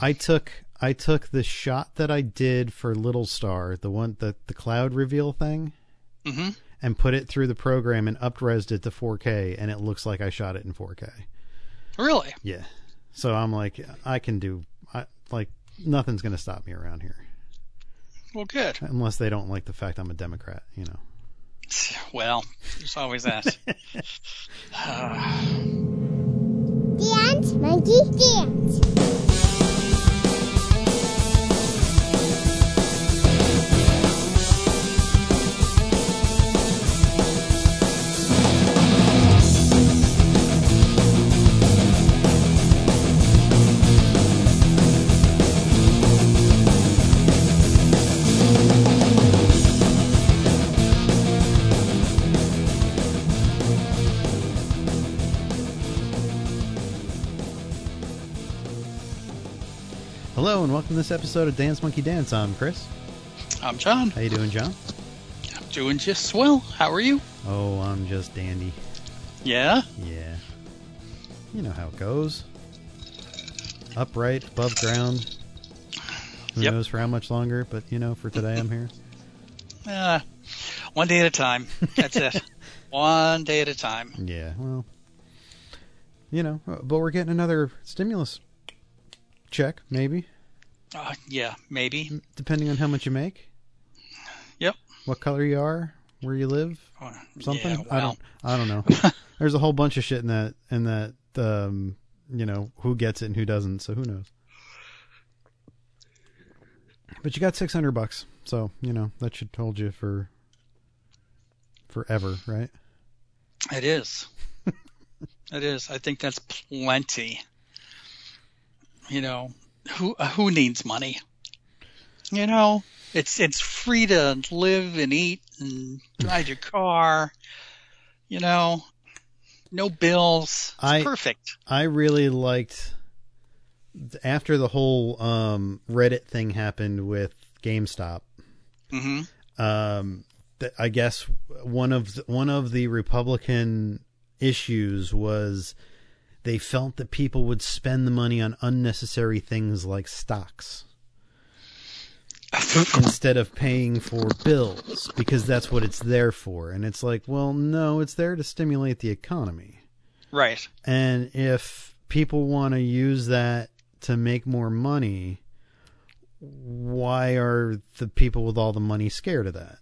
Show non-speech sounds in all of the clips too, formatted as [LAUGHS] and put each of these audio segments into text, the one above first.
I took I took the shot that I did for Little Star, the one the the cloud reveal thing, hmm and put it through the program and upresed it to 4K, and it looks like I shot it in 4K. Really? Yeah. So I'm like, I can do, I, like, nothing's going to stop me around here. Well, good. Unless they don't like the fact I'm a Democrat, you know. Well, there's always that. Dance, monkey, dance. Hello and welcome to this episode of Dance Monkey Dance. I'm Chris. I'm John. How you doing, John? I'm doing just swell. How are you? Oh, I'm just dandy. Yeah. Yeah. You know how it goes. Upright, above ground. Who Yep. knows for how much longer, but you know, for today I'm here. [LAUGHS] Uh, one day at a time. That's it. [LAUGHS] One day at a time. Yeah, well, you know, but we're getting another stimulus check, maybe, Uh, yeah, maybe. depending on how much you make, Yep. what color you are, where you live, Uh, something. Yeah, I don't, I don't know. [LAUGHS] There's a whole bunch of shit in that, in that, um, you know, who gets it and who doesn't. So who knows? But you got six hundred bucks, so you know that should hold you for forever, right? it is. [LAUGHS] it is. I think that's plenty. You know, who uh, who needs money? You know, it's it's free to live and eat and drive your car. You know, no bills. It's I- perfect. I really liked after the whole um, Reddit thing happened with GameStop. hmm Um, th- I guess one of the, one of the Republican issues was they felt that people would spend the money on unnecessary things like stocks [LAUGHS] instead of paying for bills because that's what it's there for. And it's like, well, no, it's there to stimulate the economy. right. And if people want to use that to make more money, why are the people with all the money scared of that?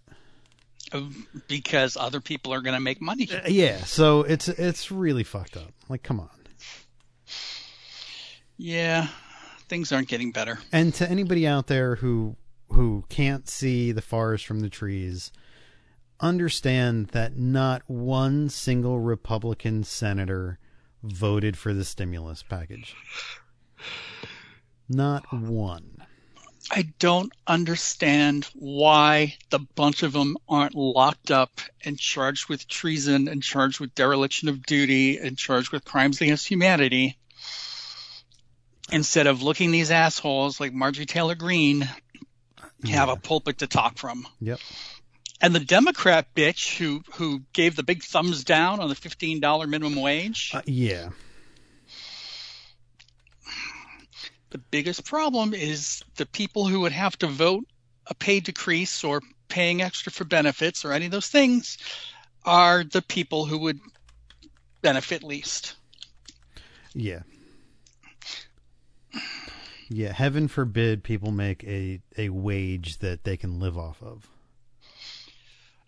because other people are going to make money. Uh, yeah, so it's it's really fucked up. Like, come on. Yeah, things aren't getting better. And to anybody out there who who can't see the forest from the trees, understand that not one single Republican senator voted for the stimulus package. Not one. I don't understand why the bunch of them aren't locked up and charged with treason and charged with dereliction of duty and charged with crimes against humanity. Instead of looking these assholes like Marjorie Taylor Greene have a pulpit to talk from. Yep. And the Democrat bitch who who gave the big thumbs down on the fifteen dollar minimum wage. Uh, yeah. The biggest problem is the people who would have to vote a pay decrease or paying extra for benefits or any of those things are the people who would benefit least. Yeah. Yeah, heaven forbid people make a, a wage that they can live off of.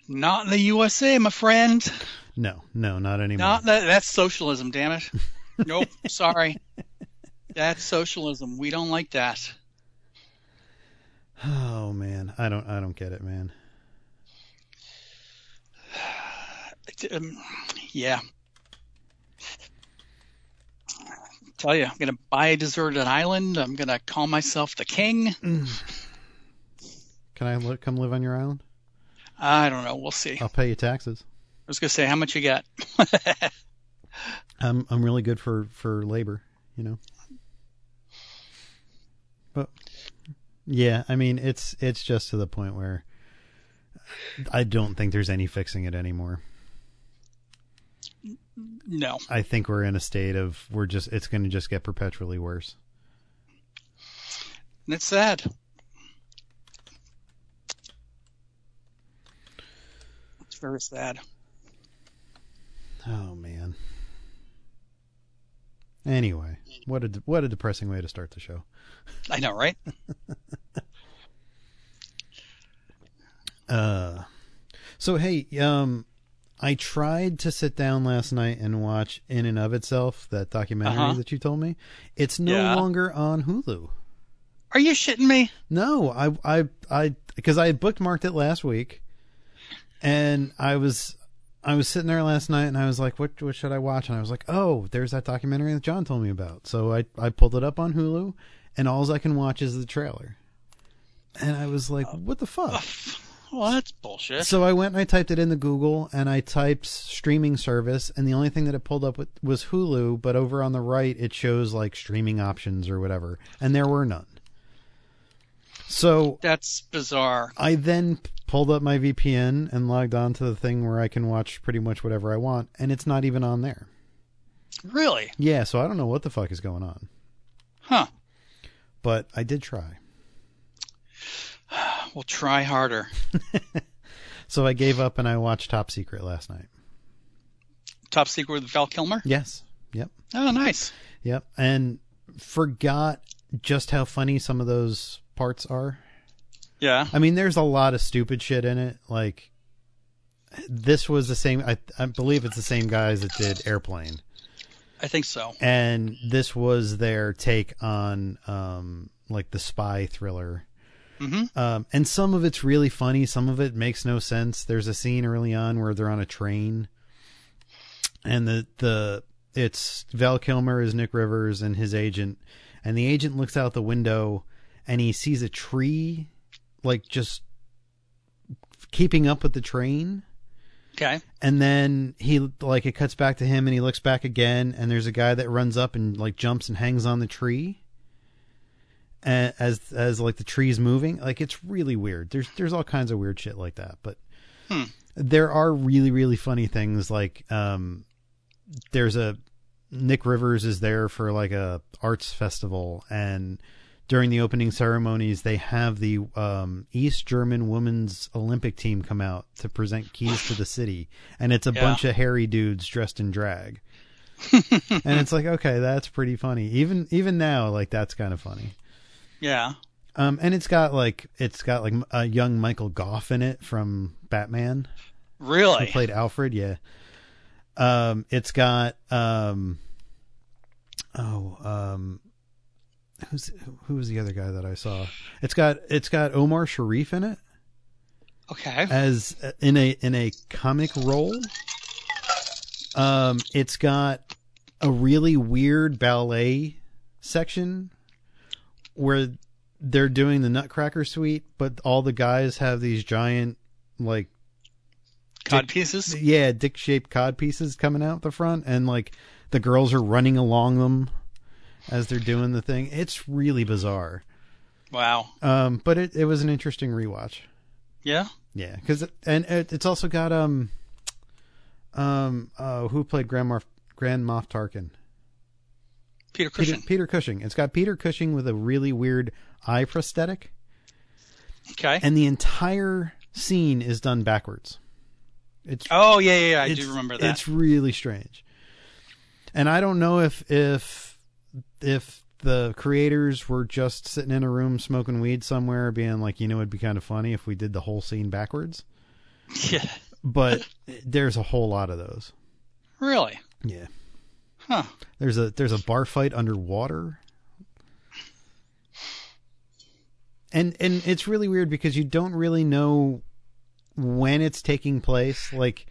Not in the USA, my friend. No, no, not anymore. Not that, that's socialism, damn it. Nope, [LAUGHS] sorry. That's socialism. We don't like that. oh man, I don't I don't get it, man. [SIGHS] Um, yeah. Tell you, I'm gonna buy a deserted island. I'm gonna call myself the king. Can I li- come live on your island? I don't know. We'll see. I'll pay you taxes. I was gonna say how much you got. [LAUGHS] I'm I'm really good for for labor, you know. But yeah, I mean it's it's just to the point where I don't think there's any fixing it anymore. No. I think we're in a state of we're just it's going to just get perpetually worse. And it's sad. It's very sad. Oh man. Anyway, what a what a depressing way to start the show. I know, right? [LAUGHS] Uh, so hey, um, I tried to sit down last night and watch In and of Itself, that documentary Uh-huh. that you told me. It's no Yeah. longer on Hulu. Are you shitting me? No, I I I because I had bookmarked it last week, and I was I was sitting there last night and I was like, what what should I watch? And I was like, oh, there's that documentary that John told me about. So I I pulled it up on Hulu, and all I can watch is the trailer. And I was like, what the fuck? Well, that's bullshit. So I went and I typed it into Google and I typed streaming service, and the only thing that it pulled up with was Hulu, but over on the right it shows like streaming options or whatever, and there were none. So That's bizarre. I then pulled up my VPN and logged on to the thing where I can watch pretty much whatever I want, and it's not even on there. Really? Yeah, so I don't know what the fuck is going on, Huh. but I did try. [SIGHS] We'll try harder. [LAUGHS] So I gave up and I watched Top Secret last night. Top Secret with Val Kilmer? Yes. Yep. Oh, nice. Yep. And forgot just how funny some of those parts are. Yeah. I mean, there's a lot of stupid shit in it. Like, this was the same, I, I believe it's the same guys that did Airplane. I think so. And this was their take on, um, like the spy thriller. Hmm Um, and some of it's really funny. Some of it makes no sense. There's a scene early on where they're on a train, and the the it's Val Kilmer is Nick Rivers and his agent, and the agent looks out the window and he sees a tree, like just keeping up with the train. Okay. And then he like it cuts back to him and he looks back again and there's a guy that runs up and like jumps and hangs on the tree. As as like the tree's moving, like it's really weird. There's there's all kinds of weird shit like that, but Hmm. there are really really funny things. Like um, there's a Nick Rivers is there for like a arts festival, and during the opening ceremonies, they have the um, East German women's Olympic team come out to present keys to the city, and it's a Yeah. bunch of hairy dudes dressed in drag. [LAUGHS] and it's like, okay, that's pretty funny. Even even now, like that's kind of funny. Yeah. Um, and it's got like it's got like a young Michael Gough in it from Batman who Really? played Alfred. Yeah. Um, it's got um, oh um, who's who was the other guy that I saw? It's got it's got Omar Sharif in it Okay. as in a in a comic role. Um, it's got a really weird ballet section where they're doing the Nutcracker Suite, but all the guys have these giant like Cod pieces? yeah, dick shaped cod pieces coming out the front, and like the girls are running along them as they're doing the thing. It's really bizarre. Wow. Um, but it, it was an interesting rewatch. Yeah. Yeah, because and it, it's also got um, um, uh, who played Grand Moff Grand Moff Tarkin? Peter Peter, Cushing. Peter Cushing. It's got Peter Cushing with a really weird eye prosthetic, Okay. and the entire scene is done backwards. It's oh yeah, yeah, yeah. I do remember that. It's really strange. And I don't know if if if the creators were just sitting in a room smoking weed somewhere being like, you know, it'd be kind of funny if we did the whole scene backwards. [LAUGHS] Yeah. But there's a whole lot of those. Really? Yeah. Huh. There's a there's a bar fight underwater. And and it's really weird because you don't really know when it's taking place. Like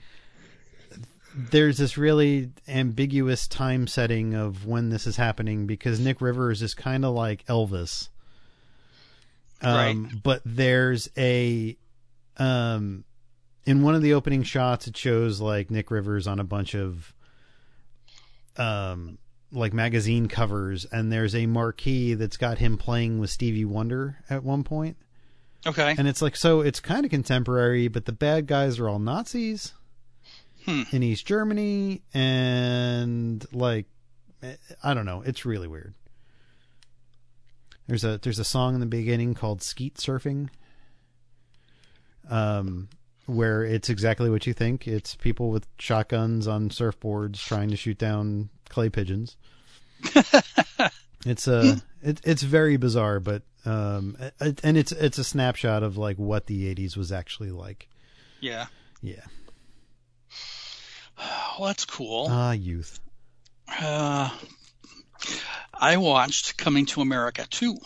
there's this really ambiguous time setting of when this is happening because Nick Rivers is kind of like Elvis. Um, but there's a um in one of the opening shots it shows like Nick Rivers on a bunch of um like magazine covers and there's a marquee that's got him playing with Stevie Wonder at one point. Okay. And it's like so it's kind of contemporary but the bad guys are all Nazis. Hmm. in East Germany, and like I don't know, it's really weird. There's a there's a song in the beginning called "Skeet Surfing," um, where it's exactly what you think. It's people with shotguns on surfboards trying to shoot down clay pigeons. [LAUGHS] it's a it, it's very bizarre, but um, it, and it's it's a snapshot of like what the '80s was actually like. Yeah. Yeah, [SIGHS] Well, that's cool. ah, youth. Uh, I watched Coming to America too.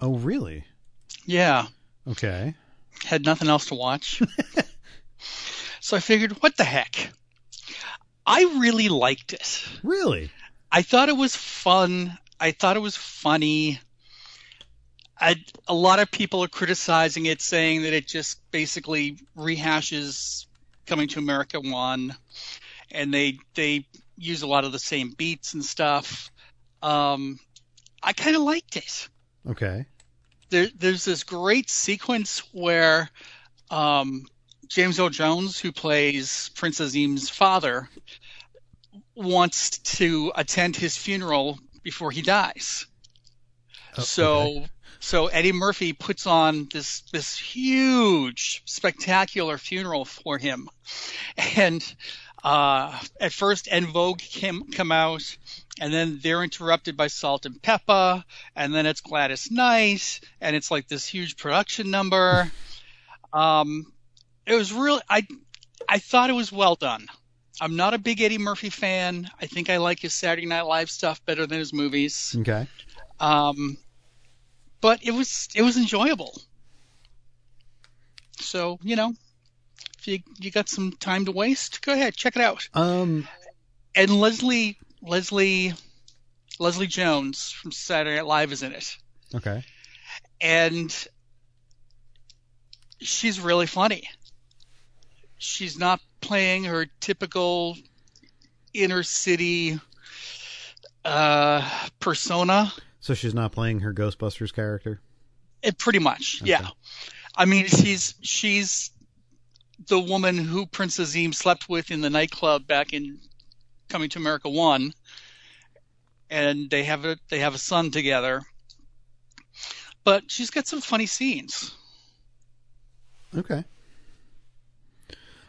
Oh, really? Yeah. Okay. Had nothing else to watch. [LAUGHS] so I figured, what the heck? I really liked it. Really? I thought it was fun. I thought it was funny. I, a lot of people are criticizing it, saying that it just basically rehashes Coming to America one, and they they use a lot of the same beats and stuff. Um, I kind of liked it. Okay. There, there's this great sequence where um, James Earl Jones, who plays Prince Azim's father, wants to attend his funeral before he dies. Oh, so okay. so Eddie Murphy puts on this this huge spectacular funeral for him. And uh, at first En Vogue came come out and then they're interrupted by Salt and Pepa and then it's Gladys Knight and it's like this huge production number. um it was really I I thought it was well done. I'm not a big Eddie Murphy fan. I think I like his Saturday Night Live stuff better than his movies. Okay. Um, but it was it was enjoyable. So you know, if you you got some time to waste, go ahead check it out. Um. And Leslie Leslie Leslie Jones from Saturday Night Live is in it, Okay. and she's really funny. She's not playing her typical inner city uh, persona. So she's not playing her Ghostbusters character. It pretty much, Okay. yeah. I mean, she's she's the woman who Prince Azim slept with in the nightclub back in Coming to America One, and they have a they have a son together. But she's got some funny scenes. Okay.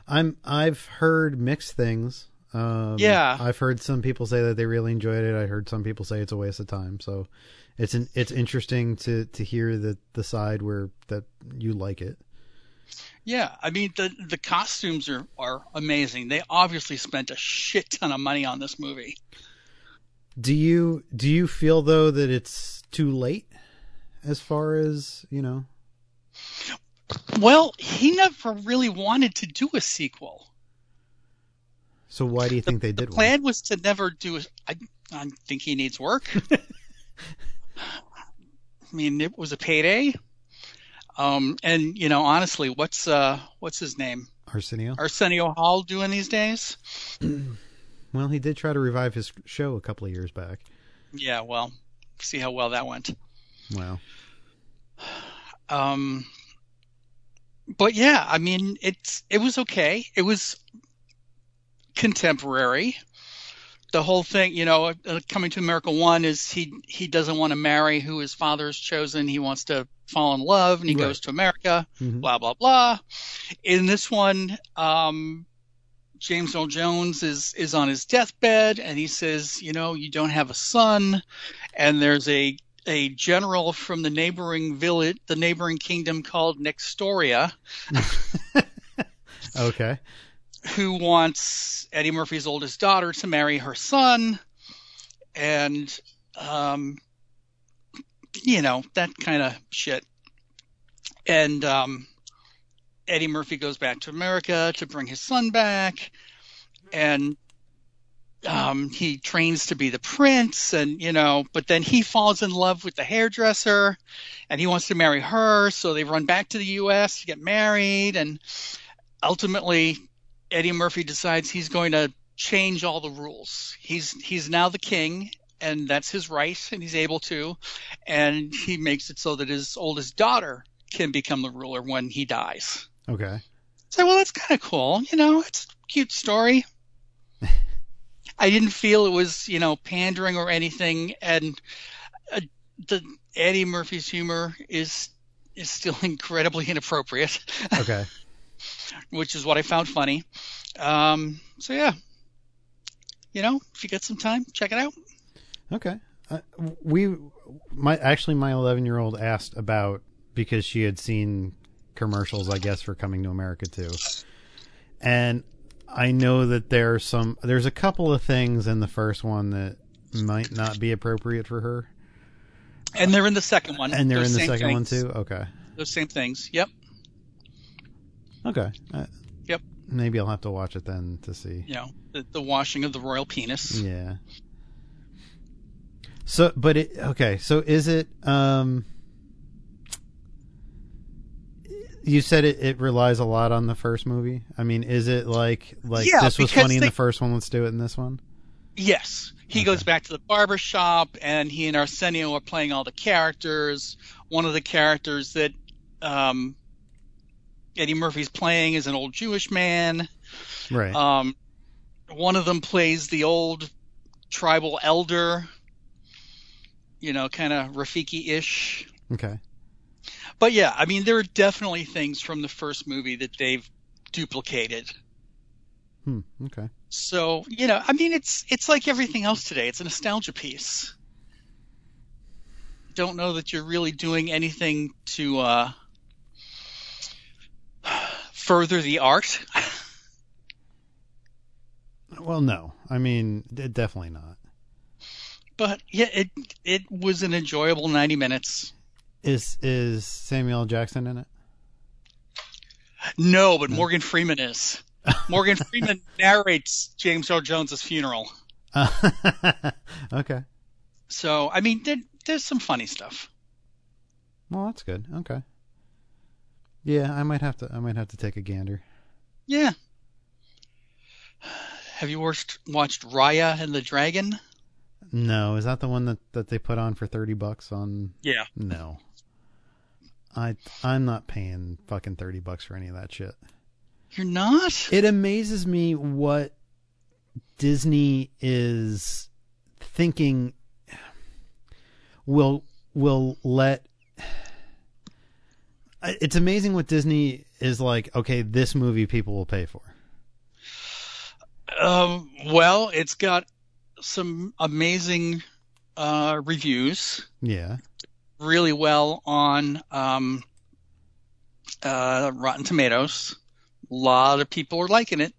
I'm. I've heard mixed things. Um, Yeah. I've heard some people say that they really enjoyed it. I heard some people say it's a waste of time. So, it's an, it's interesting to to hear the the side where that you like it. Yeah, I mean the the costumes are are amazing. They obviously spent a shit ton of money on this movie. Do you do you feel though that it's too late, as far as you know? Well, he never really wanted to do a sequel. So why do you think they did? The plan was to never do. A, I, I think he needs work. [LAUGHS] I mean, it was a payday. Um, and you know, honestly, what's uh, what's his name? Arsenio. Arsenio Hall doing these days? [CLEARS THROAT] Well, he did try to revive his show a couple of years back. Yeah, well, see how well that went. Wow. Um, but yeah, I mean, it's it was okay. It was contemporary. The whole thing, you know, uh, coming to America one is he he doesn't want to marry who his father has chosen. He wants to fall in love, and he Right. goes to America. Mhm. Blah blah blah. In this one, um, James Earl Jones is is on his deathbed, and he says, you know, you don't have a son, and there's a a general from the neighboring village, the neighboring kingdom called Nextdoria, [LAUGHS] Okay. Who wants Eddie Murphy's oldest daughter to marry her son, and um, you know that kind of shit. And um, Eddie Murphy goes back to America to bring his son back, and um, he trains to be the prince, and you know, but then he falls in love with the hairdresser, and he wants to marry her, so they run back to the U.S. to get married, and ultimately Eddie Murphy decides he's going to change all the rules. He's he's now the king, and that's his right, and he's able to, and he makes it so that his oldest daughter can become the ruler when he dies. Okay. So well, that's kind of cool, you know. It's a cute story. [LAUGHS] I didn't feel it was, you know, pandering or anything, and uh, the Eddie Murphy's humor is is still [LAUGHS] incredibly inappropriate, Okay. [LAUGHS] which is what I found funny. Um, so yeah, you know, if you get some time, check it out. Okay. Uh, we my actually my 11 year old asked about because she had seen commercials I guess for coming to America too. And I know that there's some there's a couple of things in the first one that might not be appropriate for her. And they're in the second one. And they're Those in the second one too. Okay. Those same things. Yep. Okay. Uh, Yep. Maybe I'll have to watch it then to see. You know, the, the washing of the royal penis. Yeah. So, but it okay. So, is it? um You said it, it relies a lot on the first movie. I mean, is it like like Yeah, this was funny in the first one? Let's do it in this one. Yes. He Okay. goes back to the barber shop, and he and Arsenio are playing all the characters. One of the characters that um, Eddie Murphy's playing is an old Jewish man. Right. Um, one of them plays the old tribal elder, you know, kind of Rafiki ish. okay. But yeah, I mean, there are definitely things from the first movie that they've duplicated. Hmm. Okay. So, you know, I mean, it's it's like everything else today. It's a nostalgia piece. Don't know that you're really doing anything to uh, further the art. Well, no. I mean, definitely not. But yeah, it it was an enjoyable 90 minutes. Is is Samuel Jackson in it? No, but Morgan Freeman is. [LAUGHS] Morgan Freeman narrates James Earl Jones's funeral. [LAUGHS] okay. So, I mean, there, there's some funny stuff. Well, that's good. Okay. Yeah, I might have to. I might have to take a gander. Yeah. Have you watched watched Raya and the Dragon? No, is that the one that, that they put on for thirty bucks on? Yeah. No. I I'm not paying fucking thirty bucks for any of that shit. You're not? It amazes me what Disney is thinking will will let it's amazing what Disney is like, okay, this movie people will pay for. Um, well, it's got some amazing uh, reviews, Yeah. really well on um, uh, Rotten Tomatoes. A lot of people are liking it.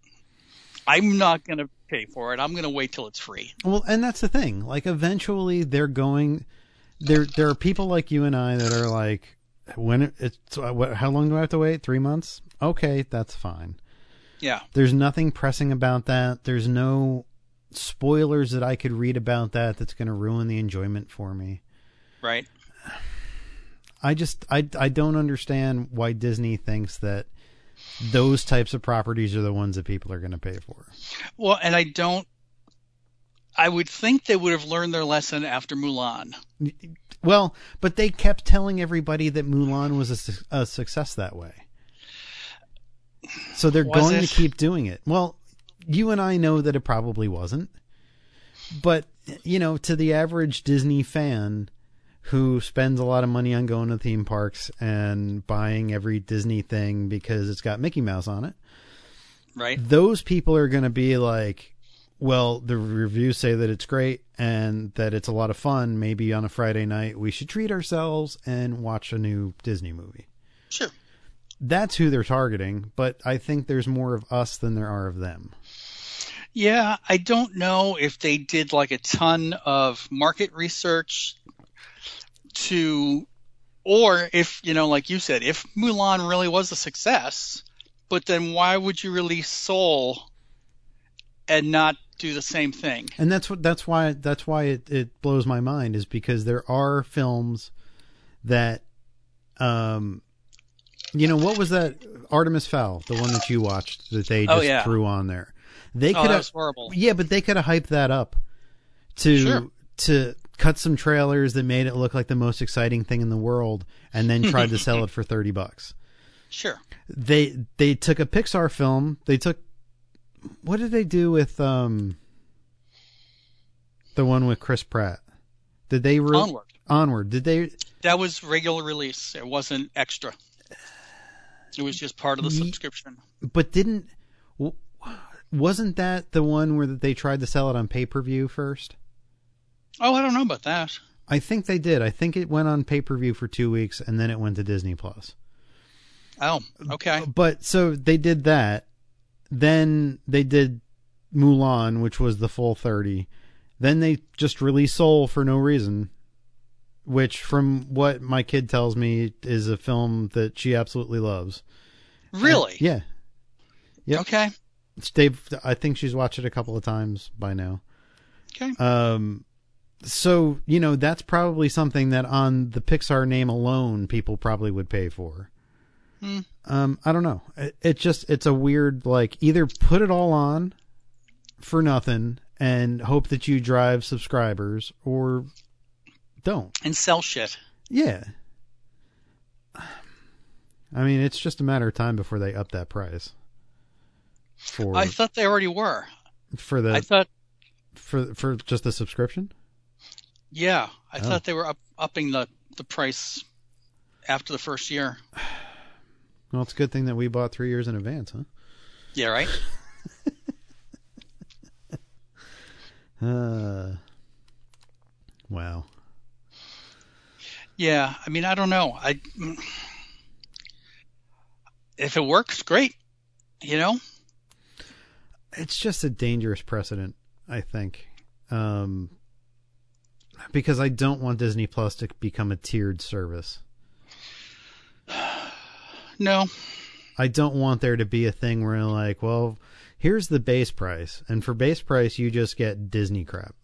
I'm not going to pay for it. I'm going to wait till it's free. Well, and that's the thing. Like eventually they're going there there are people like you and I that are like when it, it's uh, what how long do I have to wait? 3 months? Okay, that's fine. Yeah. There's nothing pressing about that. There's no spoilers that I could read about that that's going to ruin the enjoyment for me. Right. I just I I don't understand why Disney thinks that those types of properties are the ones that people are going to pay for. Well, and I don't. I would think they would have learned their lesson after Mulan. Well, but they kept telling everybody that Mulan was a, su- a success that way. So they're Was going it? to keep doing it. Well, you and I know that it probably wasn't. But, you know, to the average Disney fan who spends a lot of money on going to theme parks and buying every Disney thing because it's got Mickey Mouse on it, Right. those people are going to be like, well, the reviews say that it's great and that it's a lot of fun. Maybe on a Friday night, we should treat ourselves and watch a new Disney movie. Sure. That's who they're targeting, but I think there's more of us than there are of them. Yeah, I don't know if they did like a ton of market research to, or if, you know, like you said, if Mulan really was a success, but then why would you release Soul and not do the same thing? And that's what that's why that's why it, it blows my mind is because there are films that um you know what was that Artemis Fowl, the one that you watched that they Oh, just yeah. threw on there. They Oh, could have horrible. Yeah, but they could have hyped that up to Sure. to cut some trailers that made it look like the most exciting thing in the world and then tried to sell it [LAUGHS] for 30 bucks. Sure. They they took a Pixar film, they took what did they do with um the one with Chris Pratt? Did they re- Onward. Onward? Did they? That was regular release. It wasn't extra. It was just part of the subscription. But didn't? Wasn't that the one where they tried to sell it on pay per view first? Oh, I don't know about that. I think they did. I think it went on pay per view for two weeks and then it went to Disney Plus. Oh, okay. But so they did that. Then they did Mulan, which was the full 30. Then they just released Soul for no reason, which, from what my kid tells me, is a film that she absolutely loves. Really? Yeah. Yep. Okay. They've, I think she's watched it a couple of times by now. Okay. Um, so, you know, that's probably something that on the Pixar name alone, people probably would pay for. Hmm. Um, I don't know. It, it just, it's a weird, like, either put it all on for nothing and hope that you drive subscribers or don't. And sell shit. Yeah. I mean, it's just a matter of time before they up that price. For I thought they already were. for the I thought, for for just the subscription? yeah, I Oh. thought they were up, upping the the price after the first year. [SIGHS] [SIGHS] [SIGHS] Well, it's a good thing that we bought three years in advance, huh? Yeah, right. [LAUGHS] Uh, wow. Yeah, I mean, I don't know. I if it works, great. You know, It's just a dangerous precedent, I think. Um, because I don't want Disney Plus to become a tiered service. No, I don't want there to be a thing where like, well, here's the base price, and for base price you just get Disney crap.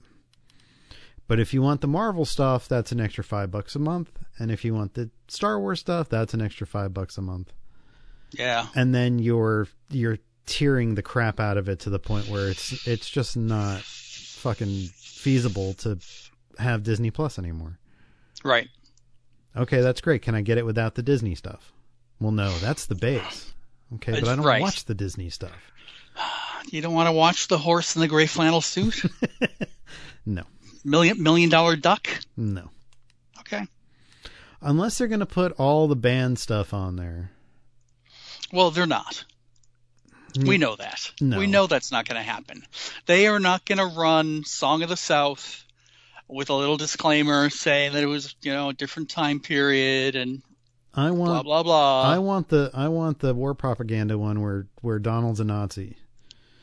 But if you want the Marvel stuff, that's an extra five bucks a month, and if you want the Star Wars stuff, that's an extra five bucks a month. yeah, And then you're you're tearing the crap out of it to the point where it's it's just not fucking feasible to have Disney Plus anymore. right. Okay, that's great. Can I get it without the Disney stuff? Well, no, that's the base. Okay, but I don't right. watch the Disney stuff. [SIGHS] You don't want to watch the horse in the gray flannel suit, [LAUGHS] No, million million dollar duck. no. Okay. Unless they're going to put all the banned stuff on there. Well, they're not. Hmm. We know that. No. We know that's not going to happen. They are not going to run Song of the South with a little disclaimer saying that it was, you know, a different time period and I want blah blah. I want the I want the war propaganda one where where Donald's a Nazi.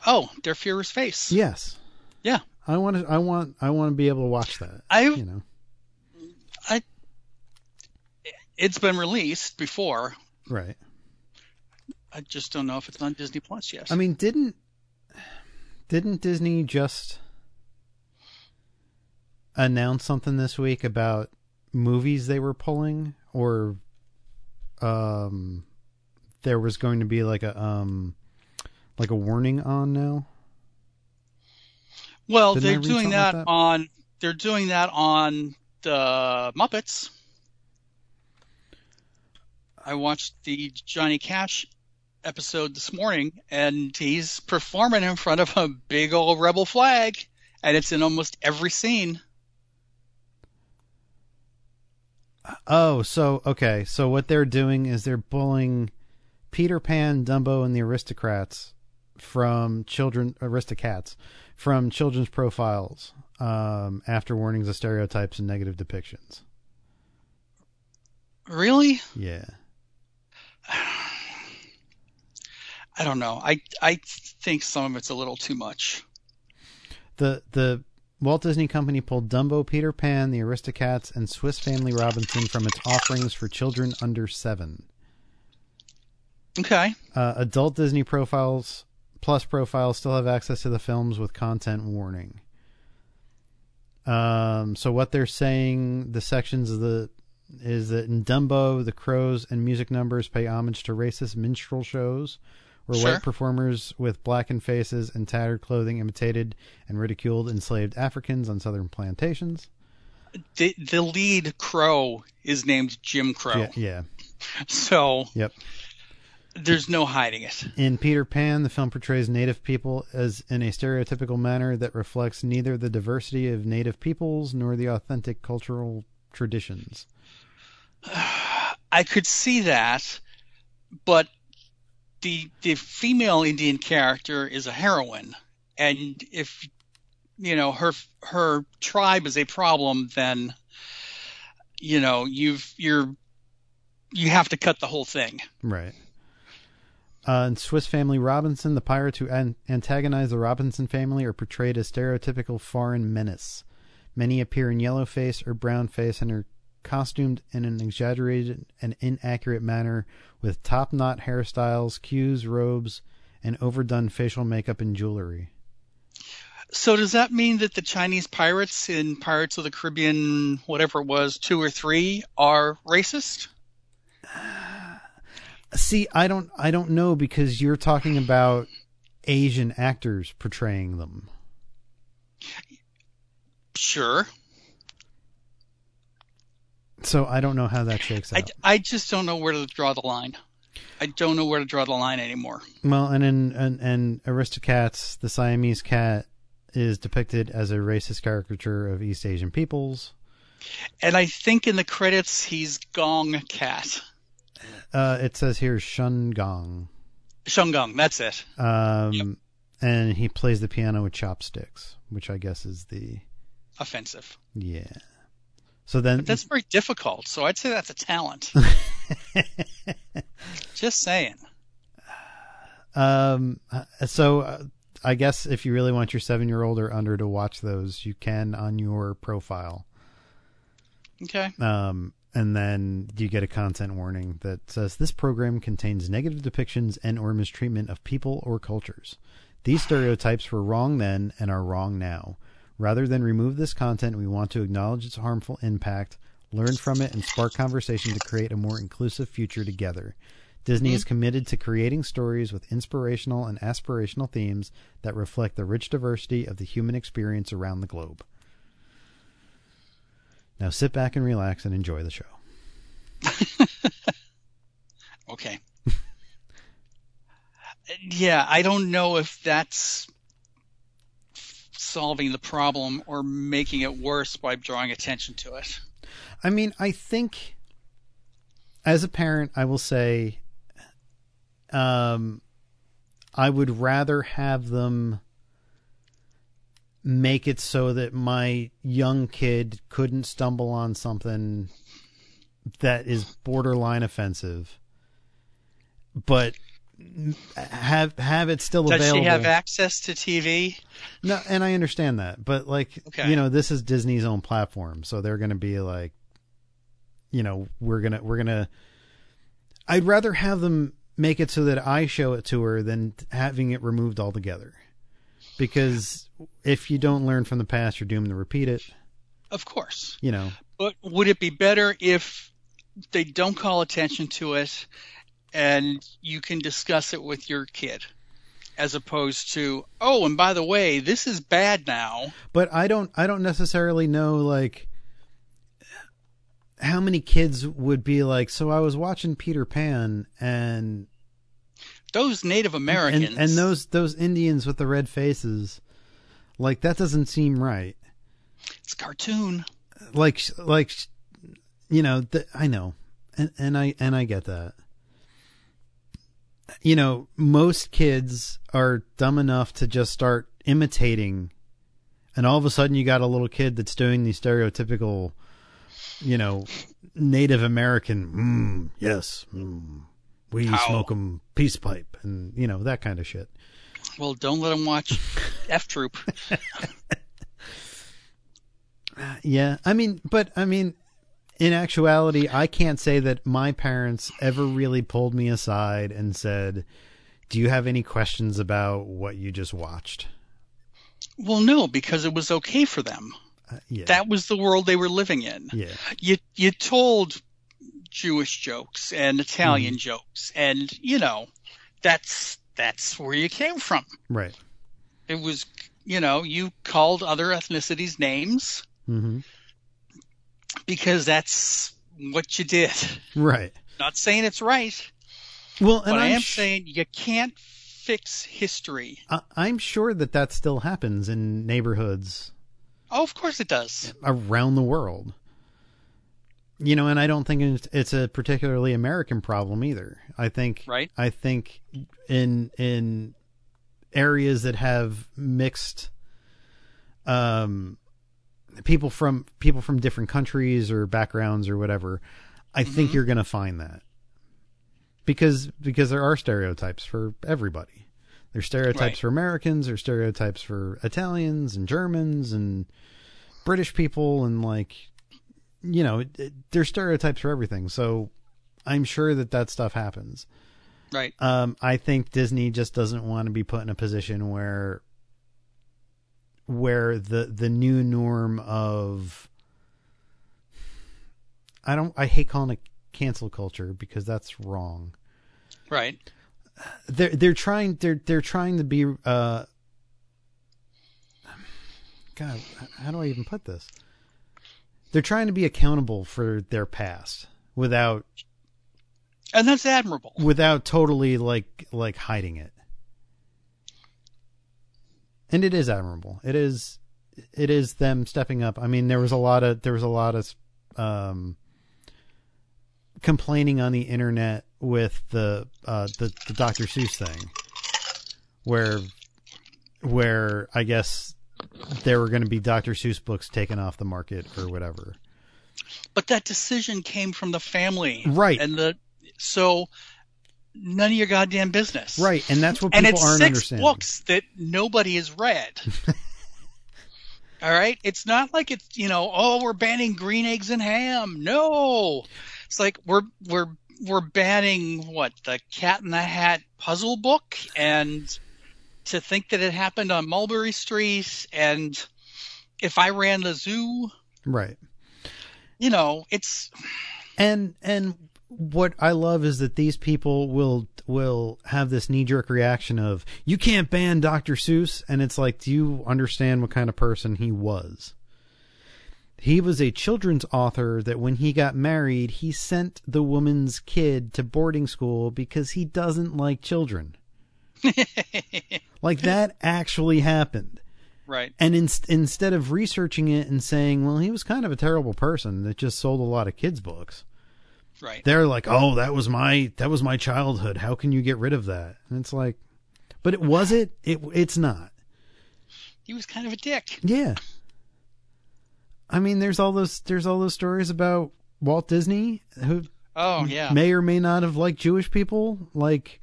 oh, Der Führer's face. Yes. Yeah. I want to I want I want to be able to watch that. I You know. I. it's been released before. Right. I just don't know if it's on Disney Plus yet. I mean, didn't didn't Disney just announce something this week about movies they were pulling or um there was going to be like a um like a warning on now? well, didn't they're doing that, like that? on they're doing that on the Muppets. I watched the Johnny Cash episode this morning, and he's performing in front of a big old rebel flag, and it's in almost every scene. Oh, so okay. So what they're doing is they're pulling Peter Pan, Dumbo, and the Aristocrats from children Aristocats from children's profiles um, after warnings of stereotypes and negative depictions. Really? Yeah. [SIGHS] I don't know. I I think some of it's a little too much. The the Walt Disney Company pulled Dumbo, Peter Pan, the Aristocats, and Swiss Family Robinson from its offerings for children under seven. Okay. Uh, adult Disney profiles plus profiles still have access to the films with content warning. Um, so what they're saying, the sections of the is that in Dumbo, the crows and music numbers pay homage to racist minstrel shows, where Sure. white performers with blackened faces and tattered clothing imitated and ridiculed enslaved Africans on southern plantations. The the lead crow is named Jim Crow. Yeah, yeah, So yep. There's no hiding it. In Peter Pan, the film portrays native people as in a stereotypical manner that reflects neither the diversity of native peoples nor the authentic cultural traditions. [SIGHS] I could see that, but the the female Indian character is a heroine, and if you know her her tribe is a problem, then you know you've you're you have to cut the whole thing. Right. Uh, in Swiss Family Robinson, the pirates who an- antagonize the Robinson family are portrayed as stereotypical foreign menace. Many appear in yellow face or brown face and are costumed in an exaggerated and inaccurate manner with top knot hairstyles, cues, robes, and overdone facial makeup and jewelry. So does that mean that the Chinese pirates in Pirates of the Caribbean, whatever it was, two or three, are racist? [SIGHS] See, I don't I don't know because you're talking about Asian actors portraying them. Sure. So I don't know how that shakes out. I just don't know where to draw the line. I don't know where to draw the line anymore. Well, and in and, and Aristocats, the Siamese cat is depicted as a racist caricature of East Asian peoples. And I think in the credits he's Gong Cat. Uh, it says here Shun Gong, Shungung, that's it. um, Yep. and he plays the piano with chopsticks, which I guess is the Offensive. yeah. So then, But that's very difficult, so I'd say that's a talent. [LAUGHS] Just saying. um, so uh, I guess if you really want your seven-year-old or under to watch those, you can on your profile. Okay. Um, and then you get a content warning that says this program contains negative depictions and or mistreatment of people or cultures. These stereotypes were wrong then and are wrong now. Rather than remove this content, we want to acknowledge its harmful impact, learn from it, and spark conversation to create a more inclusive future together. Disney is mm-hmm. committed to creating stories with inspirational and aspirational themes that reflect the rich diversity of the human experience around the globe. Now sit back and relax and enjoy the show. [LAUGHS] Okay. [LAUGHS] yeah, I don't know if that's solving the problem or making it worse by drawing attention to it. I mean, I think as a parent, I will say um I would rather have them make it so that my young kid couldn't stumble on something that is borderline offensive but have have it still Does available she have access to TV? no, and I understand that, but like, Okay. you know, this is Disney's own platform, so they're going to be like, you know, we're gonna we're gonna. I'd rather have them make it so that I show it to her than having it removed altogether, because if you don't learn from the past, you're doomed to repeat it. Of course. You know, But would it be better if they don't call attention to it and you can discuss it with your kid as opposed to, oh, and by the way, this is bad now. but I don't I don't necessarily know like how many kids would be like. So I was watching Peter Pan and Those Native Americans. and, and those those Indians with the red faces, like that doesn't seem right. It's cartoon. Like like, you know, th- I know, and and I and I get that. You know, most kids are dumb enough to just start imitating, and all of a sudden you got a little kid that's doing the stereotypical, you know, Native American. Mm, yes, mm, we How? smoke 'em peace pipe, and you know that kind of shit. Well, don't let them watch [LAUGHS] F Troop. [LAUGHS] Yeah, I mean, but I mean, in actuality, I can't say that my parents ever really pulled me aside and said, "Do you have any questions about what you just watched?" Well, no, because it was okay for them. Uh, yeah, That was the world they were living in. yeah, You you told Jewish jokes and Italian Mm-hmm. jokes, and you know, that's that's where you came from. right. It was, you know, you called other ethnicities names hmm because that's what you did. Right. Not saying it's right. Well, and but I I'm sh- saying you can't fix history. I- I'm sure that that still happens in neighborhoods Oh, of course it does. around the world. You know, and I don't think it's, it's a particularly American problem either. I think Right. I think in in areas that have mixed um people from people from different countries or backgrounds or whatever, I think you're going to find that. Because because there are stereotypes for everybody. There's stereotypes Right. for Americans, there's stereotypes for Italians and Germans and British people and like you know, it, it, there's stereotypes for everything. So I'm sure that that stuff happens. Right. Um, I think Disney just doesn't want to be put in a position where where the the new norm of I don't I hate calling it cancel culture because that's wrong. Right. They're they're trying they're they're trying to be uh God, how do I even put this? They're trying to be accountable for their past without And that's admirable. without totally like like hiding it. And it is admirable. It is it is them stepping up. I mean, there was a lot of there was a lot of um complaining on the internet with the uh the, the Dr. Seuss thing where where I guess there were going to be Dr. Seuss books taken off the market or whatever. But that decision came from the family. Right. And the so none of your goddamn business. Right, and that's what and people it's aren't six understanding. books that nobody has read. [LAUGHS] All right, it's not like it's you know oh we're banning green eggs and ham. No, it's like we're we're we're banning what the Cat in the Hat puzzle book and to think that it happened on Mulberry Street and if I ran the zoo, Right. you know it's and and what I love is that these people will will have this knee jerk reaction of you can't ban Dr. Seuss and it's like do you understand what kind of person he was? He was a children's author that when he got married, he sent the woman's kid to boarding school because he doesn't like children. [LAUGHS] like that actually happened. right. And in, instead of researching it and saying, well, he was kind of a terrible person that just sold a lot of kids books Right. they're like, "Oh, that was my that was my childhood. How can you get rid of that?" And it's like, but it was it. It it's not. He was kind of a dick. Yeah. I mean, there's all those there's all those stories about Walt Disney who Oh yeah. may or may not have liked Jewish people. Like,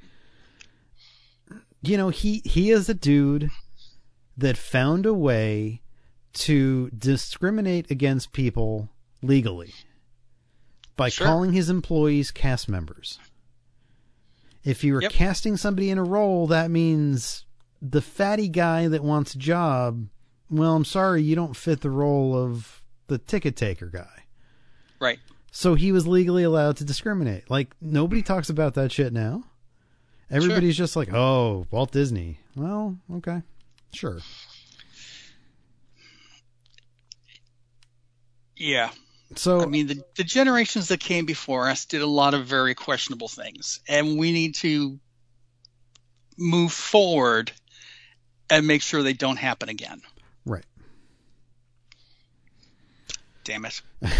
you know, he he is a dude that found a way to discriminate against people legally by Sure. calling his employees cast members. If you were Yep. casting somebody in a role, that means the fatty guy that wants a job. Well, I'm sorry, you don't fit the role of the ticket taker guy. Right. So he was legally allowed to discriminate. Like nobody talks about that shit now. Everybody's just like, "Oh, Walt Disney." Well, okay. Sure. Yeah. So I mean, the, the generations that came before us did a lot of very questionable things, and we need to move forward and make sure they don't happen again. right. Damn it. [LAUGHS]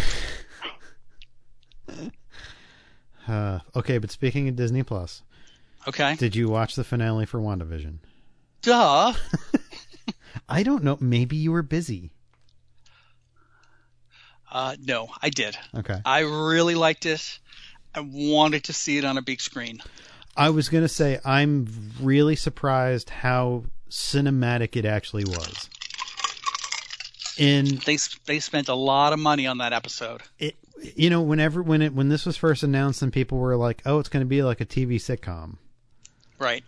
Uh, okay, but speaking of Disney Plus, Okay. did you watch the finale for WandaVision? Duh. [LAUGHS] I don't know. Maybe you were busy. Uh, no, I did. Okay. I really liked it. I wanted to see it on a big screen. I was going to say I'm really surprised how cinematic it actually was. In They they spent a lot of money on that episode. it you know whenever when it when this was first announced and people were like, "Oh, it's going to be like a TV sitcom." Right.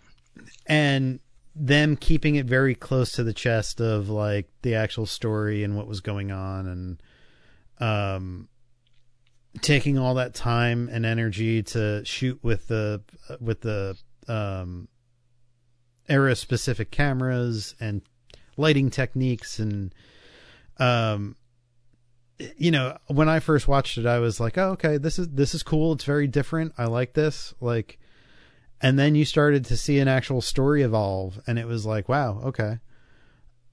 and them keeping it very close to the chest of like the actual story and what was going on and um taking all that time and energy to shoot with the with the um era specific cameras and lighting techniques and um you know when i first watched it i was like oh okay this is this is cool. It's very different. I like this. Like and then you started to see an actual story evolve and it was like wow okay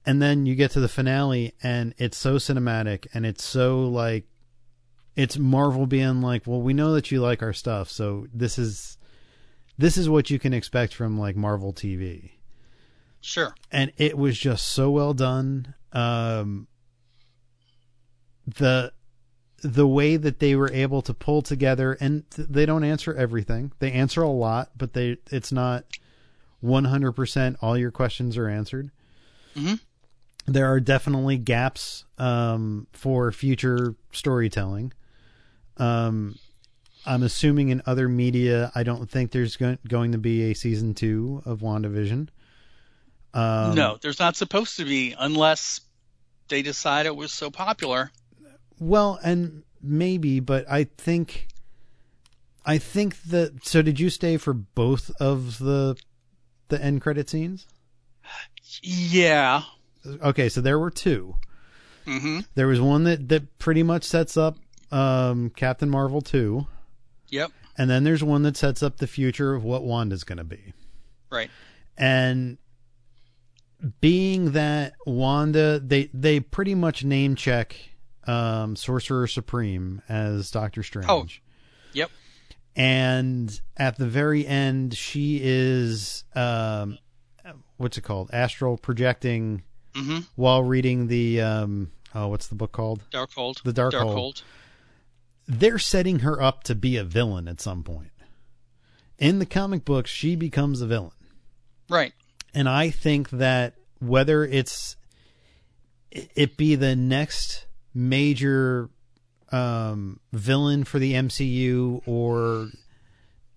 and then you get to the finale and it's so cinematic and it's so like it's marvel being like well we know that you like our stuff so this is this is what you can expect from like marvel tv Sure. and it was just so well done um the the way that they were able to pull together and th- they don't answer everything they answer a lot but they it's not 100% all your questions are answered Mhm. There are definitely gaps um for future storytelling um i'm assuming in other media i don't think there's go- going to be a season 2 of wandavision um, no, there's not supposed to be unless they decide it was so popular. Well, and maybe, but I think, I think that. So, did you stay for both of the the end credit scenes? Yeah. Okay, so there were two. hmm There was one that that pretty much sets up um, Captain Marvel two, Yep. and then there's one that sets up the future of what Wanda's going to be. Right. and being that Wanda, they they pretty much name check um, Sorcerer Supreme as Doctor Strange. Oh. Yep. and at the very end, she is um, what's it called? Astral projecting hmm while reading the um, oh, what's the book called? Darkhold. The Darkhold. Darkhold. They're setting her up to be a villain at some point. In the comic books, she becomes a villain. Right. and I think that whether it's it be the next major um, villain for the MCU or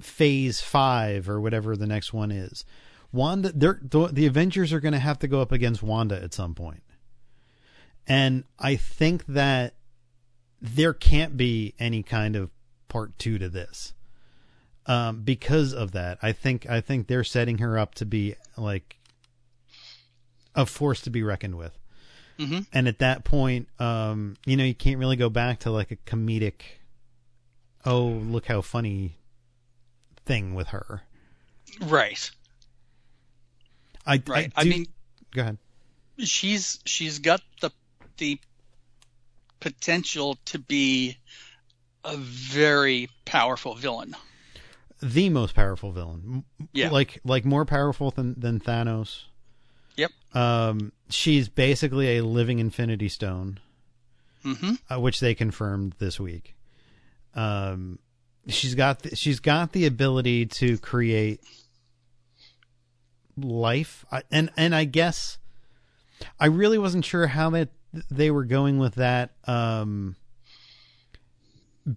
Phase Five or whatever the next one is, Wanda, they're, the, the Avengers are going to have to go up against Wanda at some point. and I think that there can't be any kind of part two to this um, because of that. I think I think they're setting her up to be like a force to be reckoned with. hmm And at that point, um, you know, you can't really go back to like a comedic, oh look how funny thing with her. Right. I Right. I, I mean, go ahead. she's she's got the the potential to be a very powerful villain. The most powerful villain, Yeah. like like more powerful than than Thanos. Yep. Um, she's basically a living Infinity Stone. hmm uh, which they confirmed this week. Um, she's got the, she's got the ability to create life, I- and and I guess I really wasn't sure how that they were going with that. Um,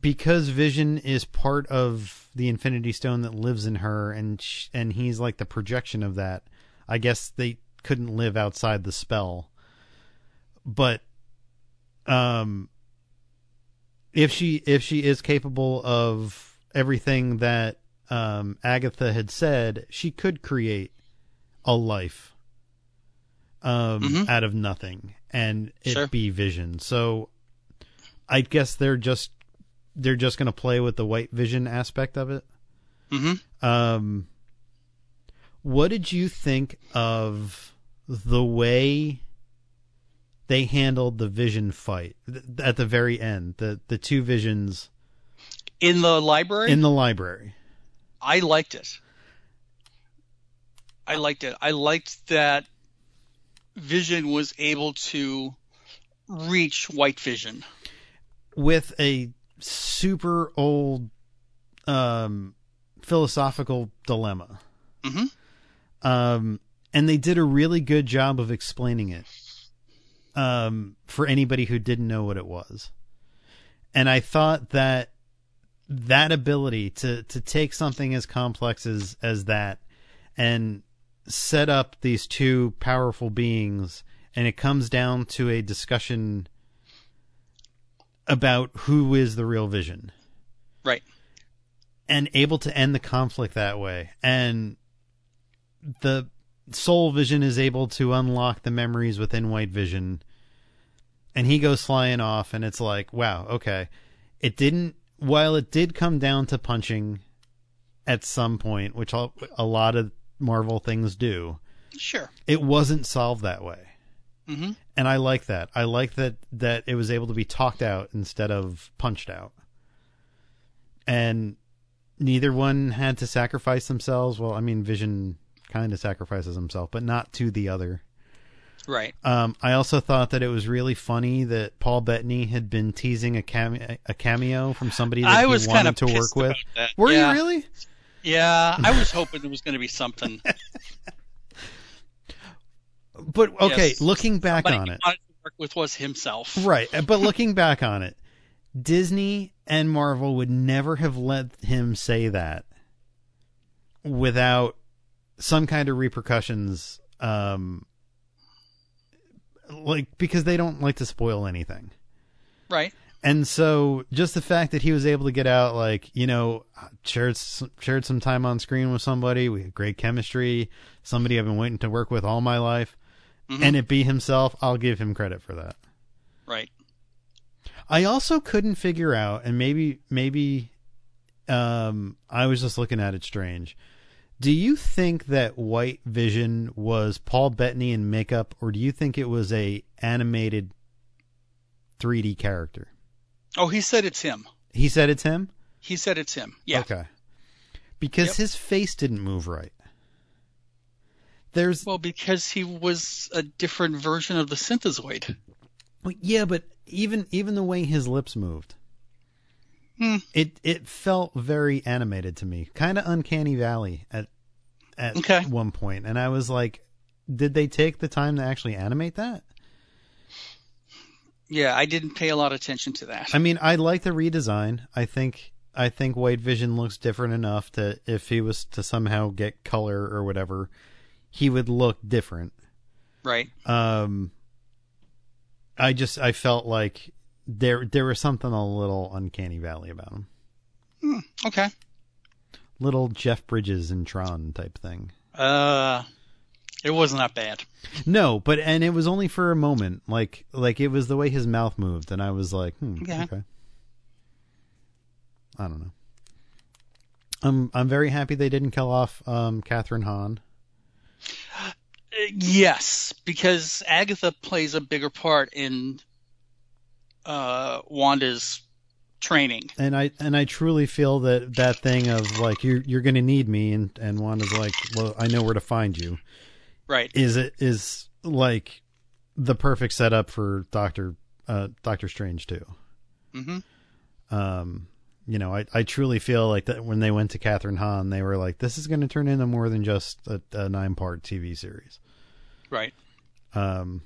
because Vision is part of the Infinity Stone that lives in her, and sh- and he's like the projection of that. I guess they couldn't live outside the spell, but um if she if she is capable of everything that um Agatha had said, she could create a life um Mhm. out of nothing and it Sure. be vision. So I guess they're just they're just going to play with the white vision aspect of it. hmm Um, what did you think of the way they handled the vision fight th- at the very end? The the two visions In the library, in the library. I liked it. I liked it. I liked that Vision was able to reach White Vision. with a super old um, philosophical dilemma. hmm Um, and they did a really good job of explaining it um, for anybody who didn't know what it was. And I thought that that ability to to take something as complex as as that and set up these two powerful beings and it comes down to a discussion about who is the real vision. Right. and able to end the conflict that way. And the soul vision is able to unlock the memories within white vision. And he goes flying off and it's like wow okay. It didn't while it did come down to punching at some point, which a lot of Marvel things do. Sure. It wasn't solved that way. hmm and I like that. I like that that it was able to be talked out instead of punched out. And neither one had to sacrifice themselves. Well, I mean, Vision kind of sacrifices himself, but not to the other. Right. Um, I also thought that it was really funny that Paul Bettany had been teasing a cameo, a cameo from somebody that I he was wanted to work with. Were yeah. you really? Yeah, I was hoping there was going to be [LAUGHS] something. But okay, Yes. looking back on it, work with was himself. Right, but [LAUGHS] looking back on it, Disney and Marvel would never have let him say that without some kind of repercussions um like because they don't like to spoil anything. Right. And so just the fact that he was able to get out like, you know, shared shared some time on screen with somebody, we had great chemistry, somebody I've been waiting to work with all my life, Mhm. and it be himself, I'll give him credit for that. Right. I also couldn't figure out, and maybe maybe um, I was just looking at it strange. Do you think that White Vision was Paul Bettany in makeup, or do you think it was a animated 3D character? Oh, he said it's him. He said it's him. He said it's him. Yeah. Okay. Because Yep. his face didn't move right. There's Well, because he was a different version of the synthezoid. Well, yeah, but even even the way his lips moved, Hmm. it it felt very animated to me, kind of uncanny valley at at Okay. one point, and I was like, did they take the time to actually animate that? Yeah, I didn't pay a lot of attention to that. I mean, I like the redesign. I think I think White Vision looks different enough to if he was to somehow get color or whatever, he would look different. right. Um, I just I felt like there there was something a little uncanny valley about him. Hmm. Okay. little Jeff Bridges in Tron type thing. Uh, it wasn't that bad. No, but and it was only for a moment. Like like it was the way his mouth moved, and I was like, hmm, Yeah. okay. I don't know. I'm I'm very happy they didn't kill off um, Kathryn Hahn. Uh, yes, because Agatha plays a bigger part in uh, Wanda's training. and I and I truly feel that that thing of like you're you're gonna need me, and and Wanda's like, well, I know where to find you. Right. Is it is like the perfect setup for Doctor uh, Doctor Strange too. hmm um, you know, I, I truly feel like that when they went to Kathryn Hahn, they were like, this is going to turn into more than just a, a nine part TV series. Right. Um,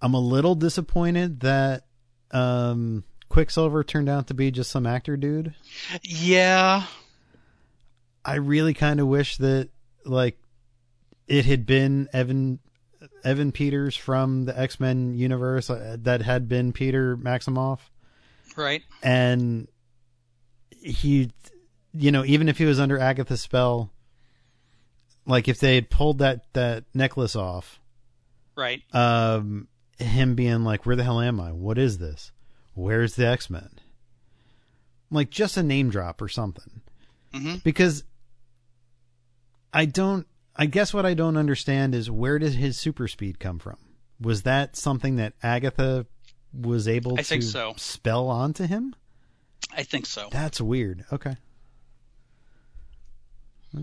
I'm a little disappointed that um, Quicksilver turned out to be just some actor dude. Yeah. I really kind of wish that like it had been Evan Evan Peters from the X Men universe uh, that had been Peter Maximoff. Right. and he you know even if he was under agatha's spell like if they had pulled that that necklace off Right. um him being like where the hell am i what is this where's the x-men like just a name drop or something hmm because i don't i guess what i don't understand is where did his super speed come from was that something that agatha was able I to so. spell onto him I think so. That's weird. Okay.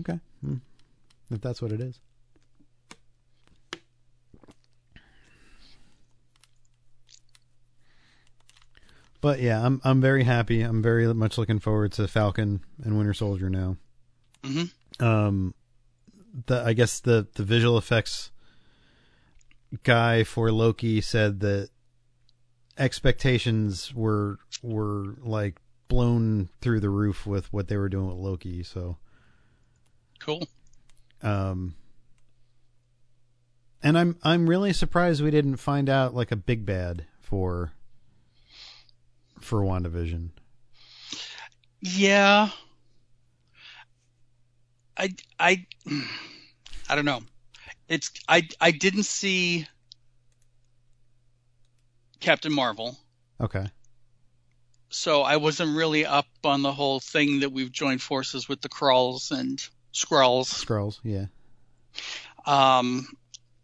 Okay. Hmm. If that's what it is. But yeah, I'm I'm very happy. I'm very much looking forward to Falcon and Winter Soldier now. hmm Um the I guess the the visual effects guy for Loki said that expectations were were like blown through the roof with what they were doing with Loki. So, Cool. um, and I'm I'm really surprised we didn't find out like a big bad for for WandaVision. Yeah. I I I don't know. It's I I didn't see Captain Marvel, Okay. so I wasn't really up on the whole thing that we've joined forces with the Krulls and Skrulls. Scrolls, yeah. Um,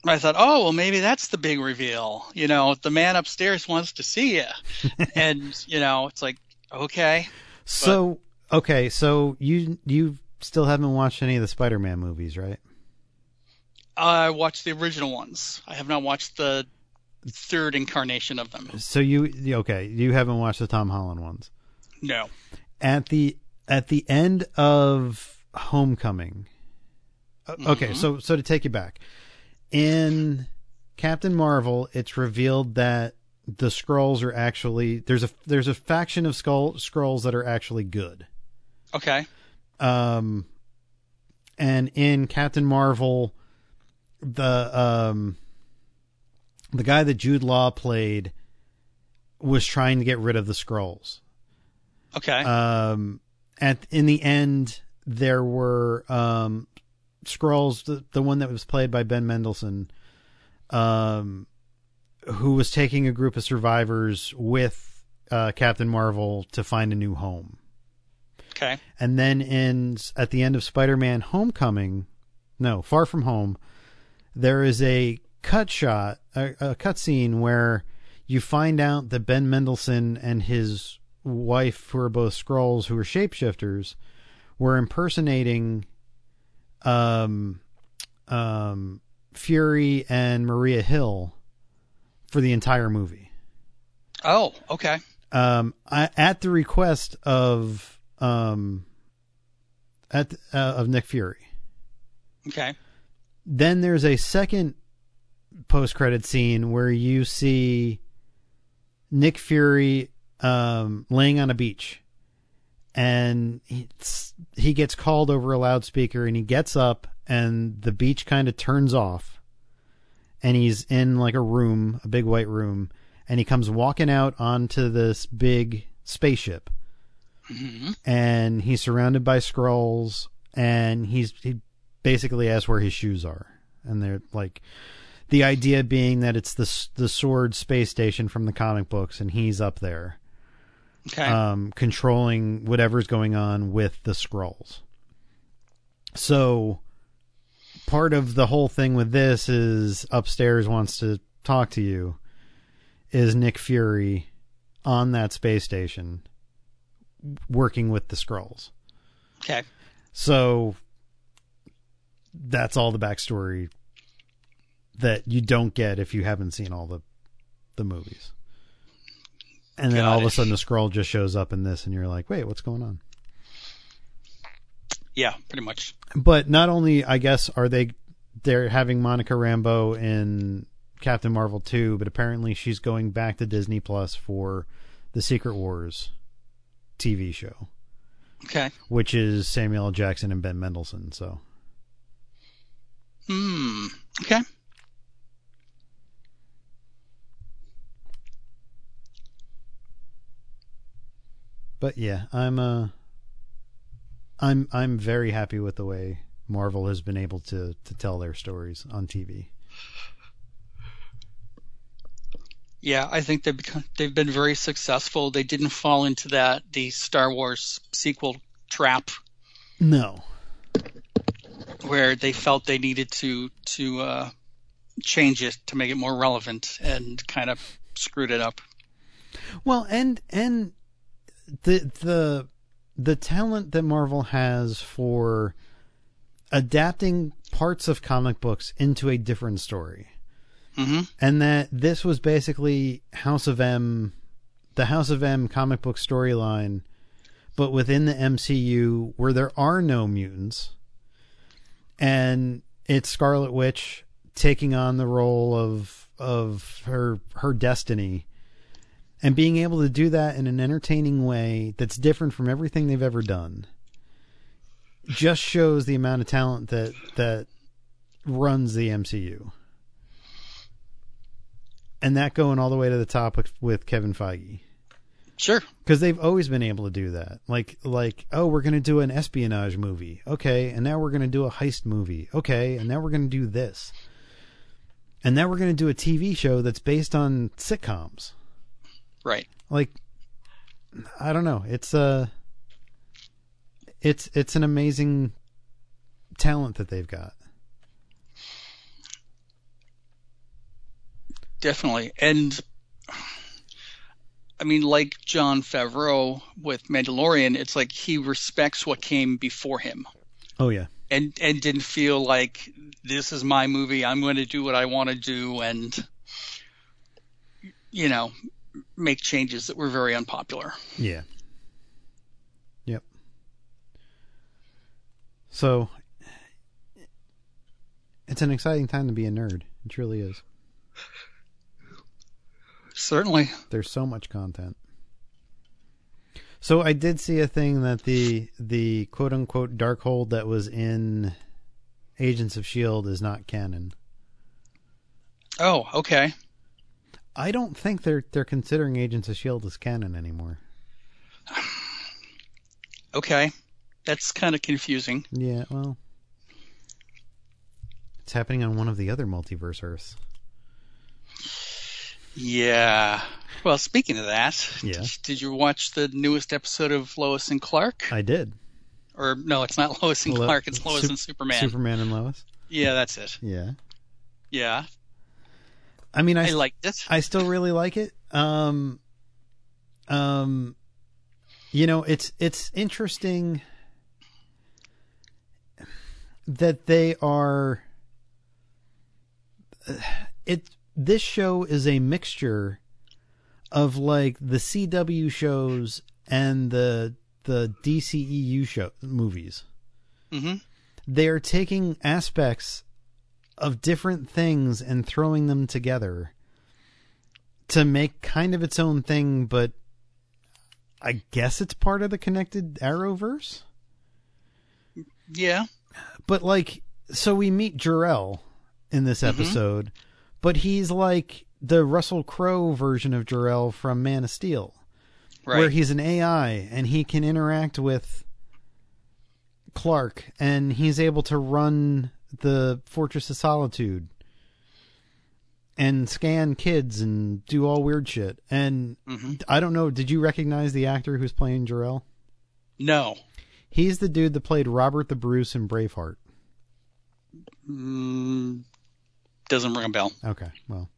I thought, oh well, maybe that's the big reveal. You know, the man upstairs wants to see you, [LAUGHS] and you know, it's like, okay, So okay, so you you still haven't watched any of the Spider-Man movies, right? I watched the original ones. I have not watched the third incarnation of them. So you okay? You haven't watched the Tom Holland ones. No. At the at the end of Homecoming. uh, Okay, so so to take you back, in Captain Marvel, it's revealed that the Skrulls are actually there's a there's a faction of skull Skrulls that are actually good. Okay. Um and in Captain Marvel the um the guy that Jude Law played was trying to get rid of the Skrulls. Okay. Um at in the end there were um Skrulls the, the one that was played by Ben Mendelsohn um who was taking a group of survivors with uh Captain Marvel to find a new home. Okay. And then in at the end of Spider-Man: Homecoming, no, Far From Home, there is a cut shot, a, a cut scene where you find out that Ben Mendelsohn and his wife, who are both Skrulls, who are shapeshifters, were impersonating um, um, Fury and Maria Hill for the entire movie Oh, okay. um, I, at the request of um, at uh, of Nick Fury. Okay. Then there's a second post credit scene where you see Nick Fury um, laying on a beach, and he, he gets called over a loudspeaker, and he gets up, and the beach kind of turns off, and he's in like a room, a big white room, and he comes walking out onto this big spaceship, and he's surrounded by Skrulls, and he's he basically asks where his shoes are, and they're like. The idea being that it's the the S.W.O.R.D. space station from the comic books, and he's up there, Okay. um, controlling whatever's going on with the Skrulls. So, part of the whole thing with this is upstairs wants to talk to you. Is Nick Fury on that space station working with the Skrulls? okay. So that's all the backstory that you don't get if you haven't seen all the the movies. And then Got all of a sudden the Skrull just shows up in this and you're like, "Wait, what's going on?" Yeah, pretty much. But not only I guess are they they're having Monica Rambeau in Captain Marvel 2, but apparently she's going back to Disney Plus for the Secret Wars TV show, Okay. which is Samuel L. Jackson and Ben Mendelsohn, so Hmm. Okay. But yeah, I'm uh I'm I'm very happy with the way Marvel has been able to to tell their stories on TV. Yeah, I think they've become, they've been very successful. They didn't fall into that the Star Wars sequel trap No. where they felt they needed to to uh, change it to make it more relevant and kind of screwed it up. Well, and and the the the talent that Marvel has for adapting parts of comic books into a different story. Hmm and that this was basically House of M, the House of M comic book storyline, but within the MCU where there are no mutants, and it's Scarlet Witch taking on the role of of her her destiny, and being able to do that in an entertaining way that's different from everything they've ever done, just shows the amount of talent that that runs the MCU and that going all the way to the top with, with Kevin Feige Sure. because they've always been able to do that. Like like oh we're gonna do an espionage movie, okay, and now we're gonna do a heist movie, okay, and now we're gonna do this, and now we're gonna do a TV show that's based on sitcoms. Right. Like I don't know. It's a it's it's an amazing talent that they've got. Definitely. And I mean, like Jon Favreau with Mandalorian, it's like he respects what came before him Oh yeah. and and didn't feel like this is my movie. I'm going to do what I want to do and you know make changes that were very unpopular. Yeah. Yep. So it's an exciting time to be a nerd. It truly is. Certainly. There's so much content. So I did see a thing that the the quote unquote Darkhold that was in Agents of Shield is not canon. Oh, okay. I don't think they're they're considering Agents of Shield as canon anymore. [SIGHS] Okay. That's kind of confusing. Yeah, well, it's happening on one of the other multiverse Earths. Yeah. Well, speaking of that, Yeah. did, did you watch the newest episode of Lois and Clark? I did. Or no, it's not [LAUGHS] Lois and Lo- Clark. It's Lois and Superman. Superman and Lois. yeah, that's it. Yeah. Yeah, I mean, I, I liked it. I still really like it. Um, um, you know, it's it's interesting that they are. It this show is a mixture of like the CW shows and the the DCEU show movies. hmm They are taking aspects of different things and throwing them together to make kind of its own thing, but I guess it's part of the connected Arrowverse. Yeah. But like, so we meet Jor-El in this episode, but he's like the Russell Crowe version of Jor-El from Man of Steel, Right. where he's an AI and he can interact with Clark and he's able to run the Fortress of Solitude and scan kids and do all weird shit. And hmm I don't know, did you recognize the actor who's playing Jor-El? No. He's the dude that played Robert the Bruce in Braveheart. Mm, doesn't ring a bell. Okay, well.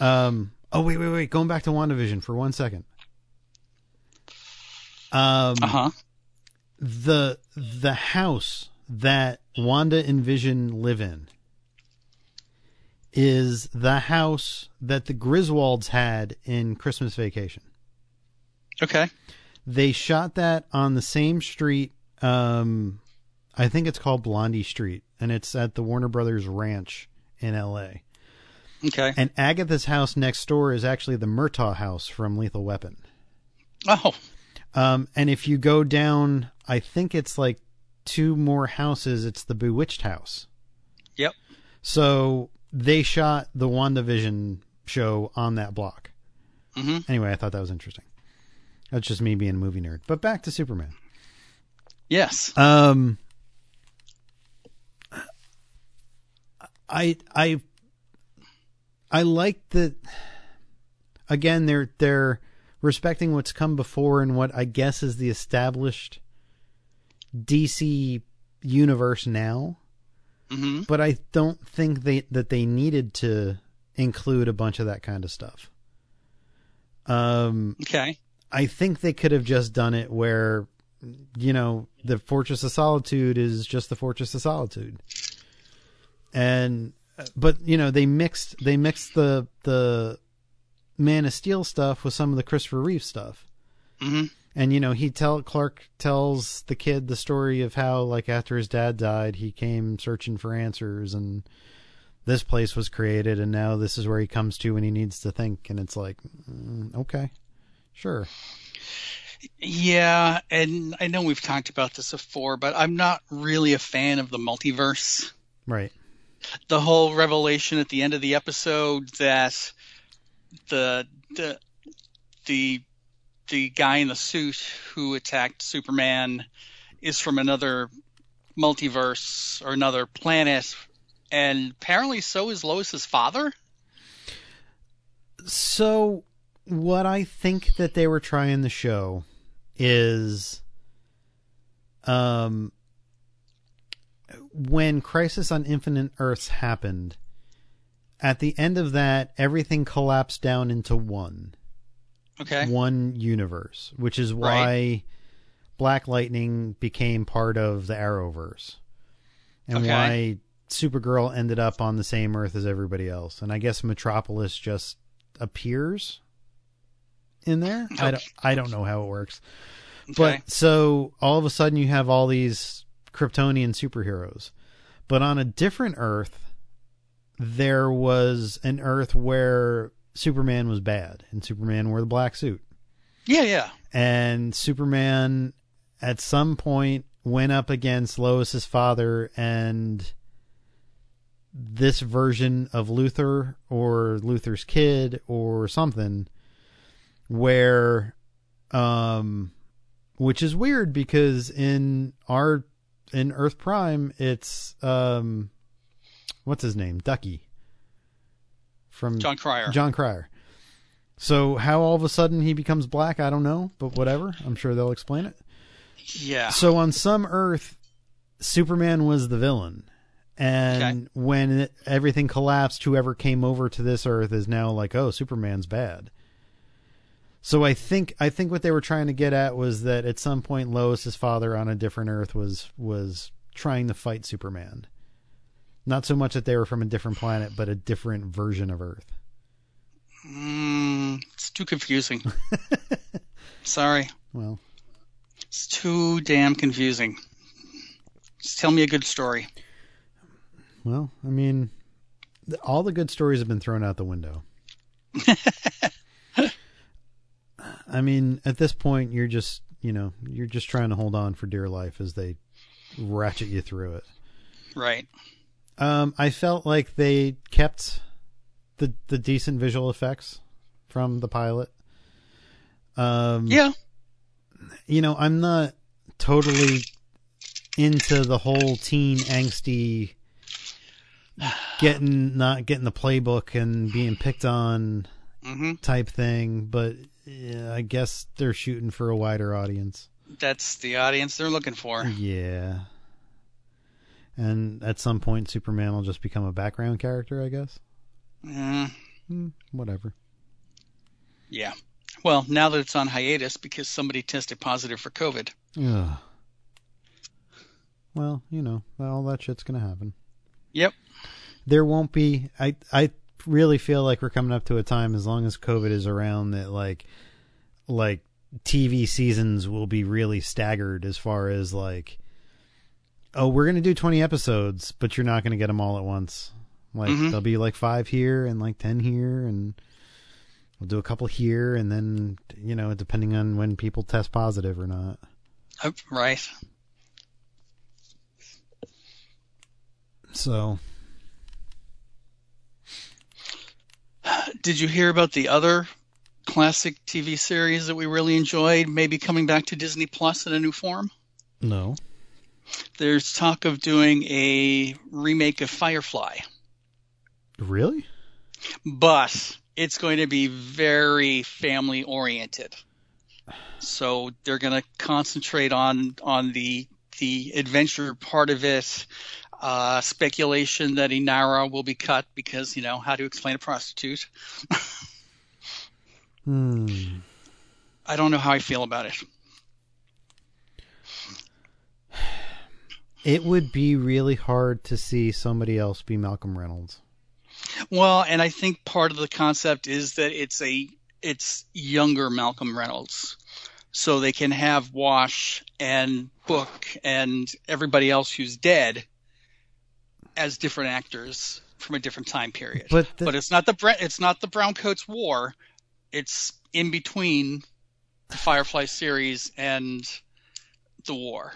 Um. Oh wait, wait, wait. Going back to WandaVision for one second. Um. Uh huh. The the house that Wanda and Vision live in is the house that the Griswolds had in Christmas Vacation. Okay. They shot that on the same street. Um, I think it's called Blondie Street, and it's at the Warner Brothers Ranch in L.A. Okay. And Agatha's house next door is actually the Murtaugh house from Lethal Weapon. Oh. Um, and if you go down, I think it's like two more houses. It's the Bewitched house. Yep. So they shot the WandaVision show on that block. hmm Anyway, I thought that was interesting. That's just me being a movie nerd. But back to Superman. Yes. Um, I I I like that. Again, they're they're respecting what's come before and what I guess is the established DC universe now. hmm But I don't think they that they needed to include a bunch of that kind of stuff. Um, Okay. I think they could have just done it where, you know, the Fortress of Solitude is just the Fortress of Solitude, and but you know they mixed they mixed the the Man of Steel stuff with some of the Christopher Reeve stuff, hmm and you know he tell Clark tells the kid the story of how like after his dad died he came searching for answers and this place was created and now this is where he comes to when he needs to think. And it's like mm, okay sure. Yeah, and I know we've talked about this before, but I'm not really a fan of the multiverse. right The whole revelation at the end of the episode that the the the the guy in the suit who attacked Superman is from another multiverse or another planet, and apparently so is Lois's father. So what I think that they were trying to show is um when Crisis on Infinite Earths happened, at the end of that, everything collapsed down into one. Okay. One universe, which is why Black Lightning became part of the Arrowverse. And Okay. why Supergirl ended up on the same Earth as everybody else. And I guess Metropolis just appears in there. I don't I don't know how it works. Okay. But so all of a sudden you have all these Kryptonian superheroes. But on a different Earth, there was an Earth where Superman was bad and Superman wore the black suit. yeah, yeah. And Superman at some point went up against Lois's father and this version of Luthor or Luthor's kid or something where um which is weird because in our in Earth Prime it's um what's his name? Ducky. From Jon Cryer. Jon Cryer. So how all of a sudden he becomes black, I don't know, but whatever. I'm sure they'll explain it. yeah. So on some Earth, Superman was the villain, and when it, everything collapsed, whoever came over to this Earth is now like, oh, Superman's bad. So I think I think what they were trying to get at was that at some point Lois's father on a different Earth was was trying to fight Superman. Not so much that they were from a different planet, but a different version of Earth. Mm, it's too confusing. [LAUGHS] Sorry. Well, It's too damn confusing. Just tell me a good story. well, I mean, all the good stories have been thrown out the window. [LAUGHS] I mean, at this point, you're just, you know, you're just trying to hold on for dear life as they ratchet you through it. Right. Um, I felt like they kept the the decent visual effects from the pilot. Um, Yeah. you know, I'm not totally into the whole teen angsty getting not getting the playbook and being picked on hmm type thing, but yeah, I guess they're shooting for a wider audience. That's the audience they're looking for. Yeah. And at some point Superman will just become a background character, I guess. Mm, Hmm, whatever. yeah. Well, now that it's on hiatus because somebody tested positive for COVID. Yeah. Well, you know, all that shit's gonna happen. Yep. There won't be. I I really feel like we're coming up to a time as long as COVID is around that like like TV seasons will be really staggered as far as like oh we're gonna do twenty episodes but you're not gonna get them all at once. Like Mhm. there'll be like five here and like ten here and we'll do a couple here and then you know depending on when people test positive or not. Oh, right. So Did you hear about the other classic TV series that we really enjoyed, maybe coming back to Disney Plus in a new form? no. There's talk of doing a remake of Firefly, Really? but it's going to be very family oriented. So they're going to concentrate on on the the adventure part of it. Uh, speculation that Inara will be cut because you know how to explain a prostitute. [LAUGHS] Hmm. I don't know how I feel about it. It would be really hard to see somebody else be Malcolm Reynolds. Well, and I think part of the concept is that it's a it's younger Malcolm Reynolds, so they can have Wash and Book and everybody else who's dead as different actors from a different time period. But the- but it's not the it's not the Browncoats War. It's in between the Firefly series and the war.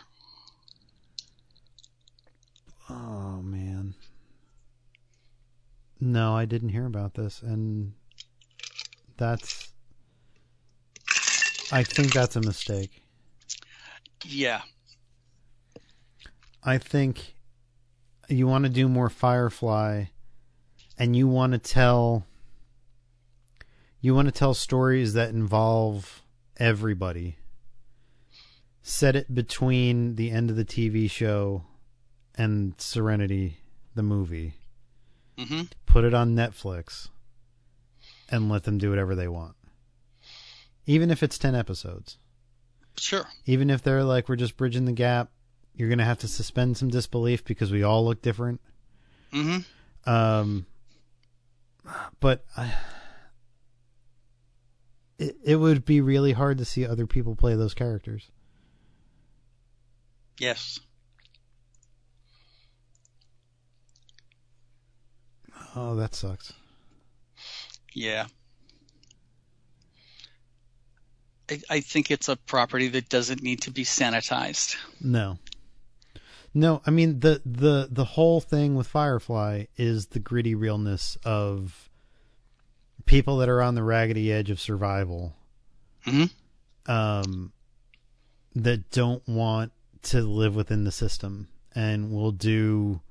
Oh man. No, I didn't hear about this and that's I think that's a mistake. Yeah. I think you want to do more Firefly and you want to tell You want to tell stories that involve everybody. Set it between the end of the TV show and Serenity, the movie. hmm Put it on Netflix and let them do whatever they want. Even if it's 10 episodes. Sure. Even if they're like, we're just bridging the gap, you're going to have to suspend some disbelief because we all look different. hmm Um, but I, it it would be really hard to see other people play those characters. Yes. Oh, that sucks. Yeah. I, I think it's a property that doesn't need to be sanitized. No. No, I mean the the the whole thing with Firefly is the gritty realness of people that are on the raggedy edge of survival. hmm um, that don't want to live within the system and will do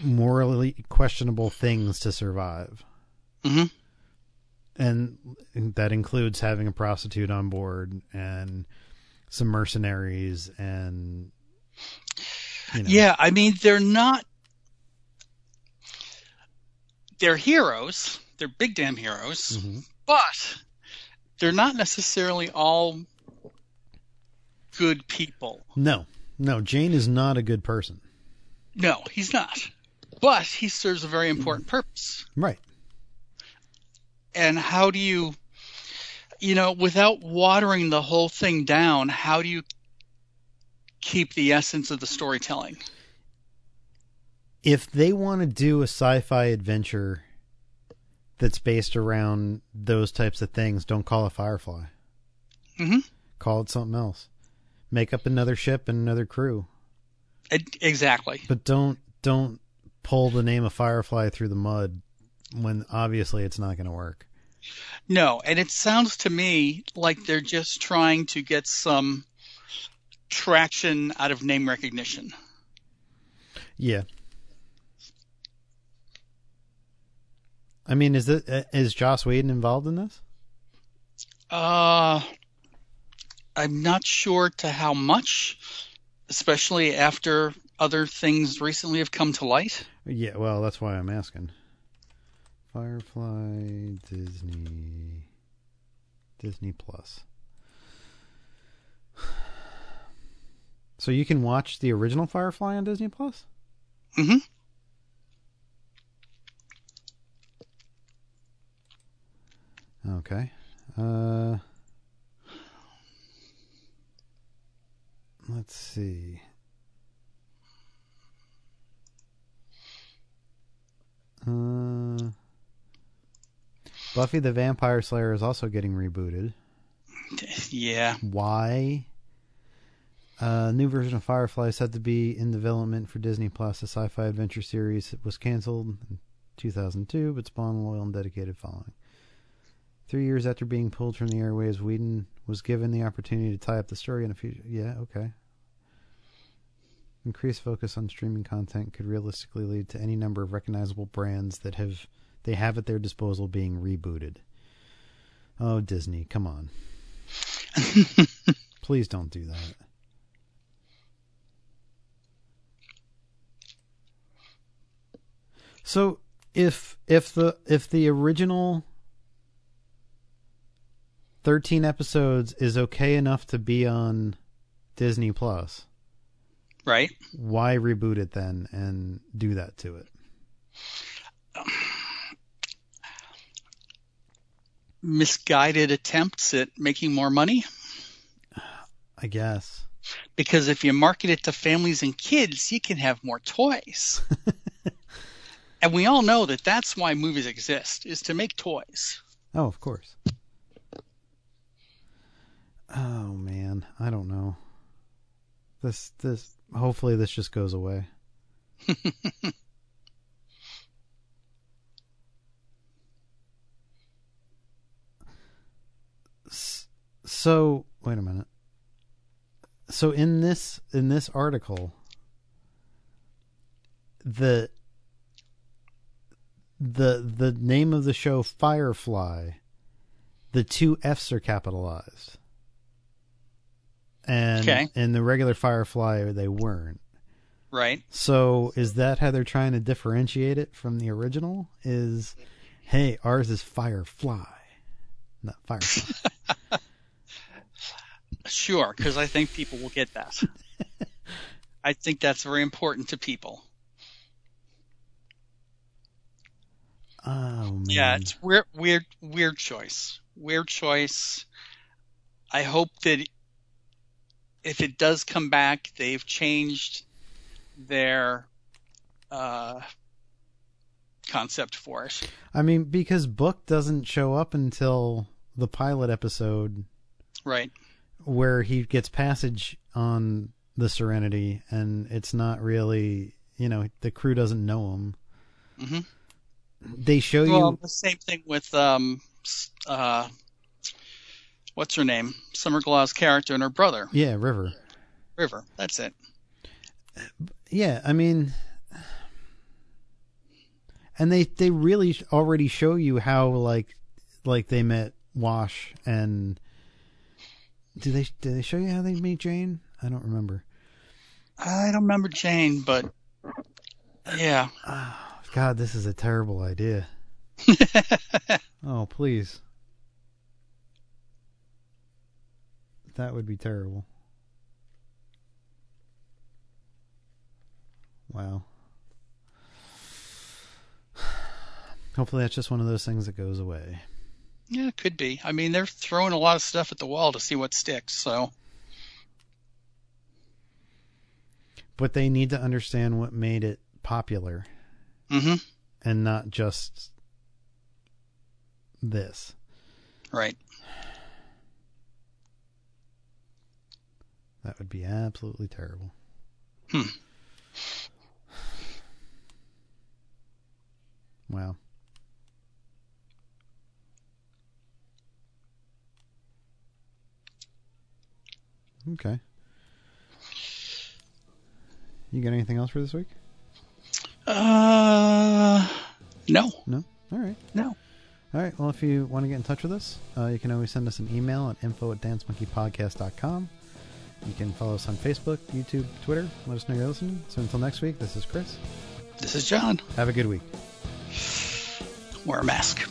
morally questionable things to survive. hmm And that includes having a prostitute on board and some mercenaries and you know, Yeah, I mean they're not. They're heroes. They're big damn heroes, Mhm. but they're not necessarily all good people. No, no, Jayne is not a good person. No, he's not. But he serves a very important purpose. Right. And how do you, you know, without watering the whole thing down, how do you keep the essence of the storytelling? if they want to do a sci-fi adventure that's based around those types of things, don't call it Firefly. Mhm. Call it something else. Make up another ship and another crew, Exactly. but don't don't pull the name of Firefly through the mud when obviously it's not going to work. No, and it sounds to me like they're just trying to get some traction out of name recognition. Yeah. I mean, is it uh, is Joss Whedon involved in this? Uh, I'm not sure to how much, especially after other things recently have come to light. Yeah, well, that's why I'm asking. Firefly Disney Disney Plus. So you can watch the original Firefly on Disney Plus? Mm hmm Okay. Uh Let's see. Uh Buffy the Vampire Slayer is also getting rebooted. [LAUGHS] Yeah. Why? A new version of Firefly said to be in development for Disney Plus. The sci-fi adventure series was canceled in 2002, but spawned a loyal and dedicated following. Three years after being pulled from the airwaves, Whedon was given the opportunity to tie up the story in a future. Yeah, okay. Increased focus on streaming content could realistically lead to any number of recognizable brands that have they have at their disposal being rebooted. Oh, Disney, come on. [LAUGHS] Please don't do that. So if if the if the original 13 episodes is okay enough to be on Disney Plus, Right. why reboot it then and do that to it? Misguided attempts at making more money. I guess. Because if you market it to families and kids, you can have more toys. [LAUGHS] and we all know that that's why movies exist, is to make toys. Oh, of course. Oh man, I don't know. This this hopefully this just goes away. [LAUGHS] So, wait a minute. So in this in this article the the the name of the show Firefly, the two F's are capitalized. And Okay. in the regular Firefly they weren't. Right. So is that how they're trying to differentiate it from the original? Is hey, ours is Firefly, not Firefly. [LAUGHS] Sure, because I think people will get that. [LAUGHS] I think that's very important to people. Oh man. Yeah, it's weird, weird, weird choice. Weird choice. I hope that if it does come back, they've changed their uh, concept for it. I mean, because Book doesn't show up until the pilot episode Right. where he gets passage on the Serenity, and it's not really, you know, the crew doesn't know him. Mhm. They show Well, you, the same thing with um, uh, what's her name? Summer Glau's character and her brother, yeah, River. River. That's it. Yeah, I mean, and they they really already show you how like like they met Wash and do they did they show you how they meet Jayne? I don't remember. I don't remember Jayne, but yeah. Ah, God, this is a terrible idea. [LAUGHS] Oh, please. That would be terrible. Wow. Hopefully that's just one of those things that goes away. Yeah, it could be. I mean, they're throwing a lot of stuff at the wall to see what sticks. So, But they need to understand what made it popular hmm and not just this. right. That would be absolutely terrible. Hmm. Wow. Okay. You got anything else for this week? Uh, no, No? All right. no. All right. Well, if you want to get in touch with us, uh, you can always send us an email at info at dancemonkeypodcast.com. You can follow us on Facebook, YouTube, Twitter. Let us know you're listening. So until next week, this is Chris. This is John. Have a good week. Wear a mask.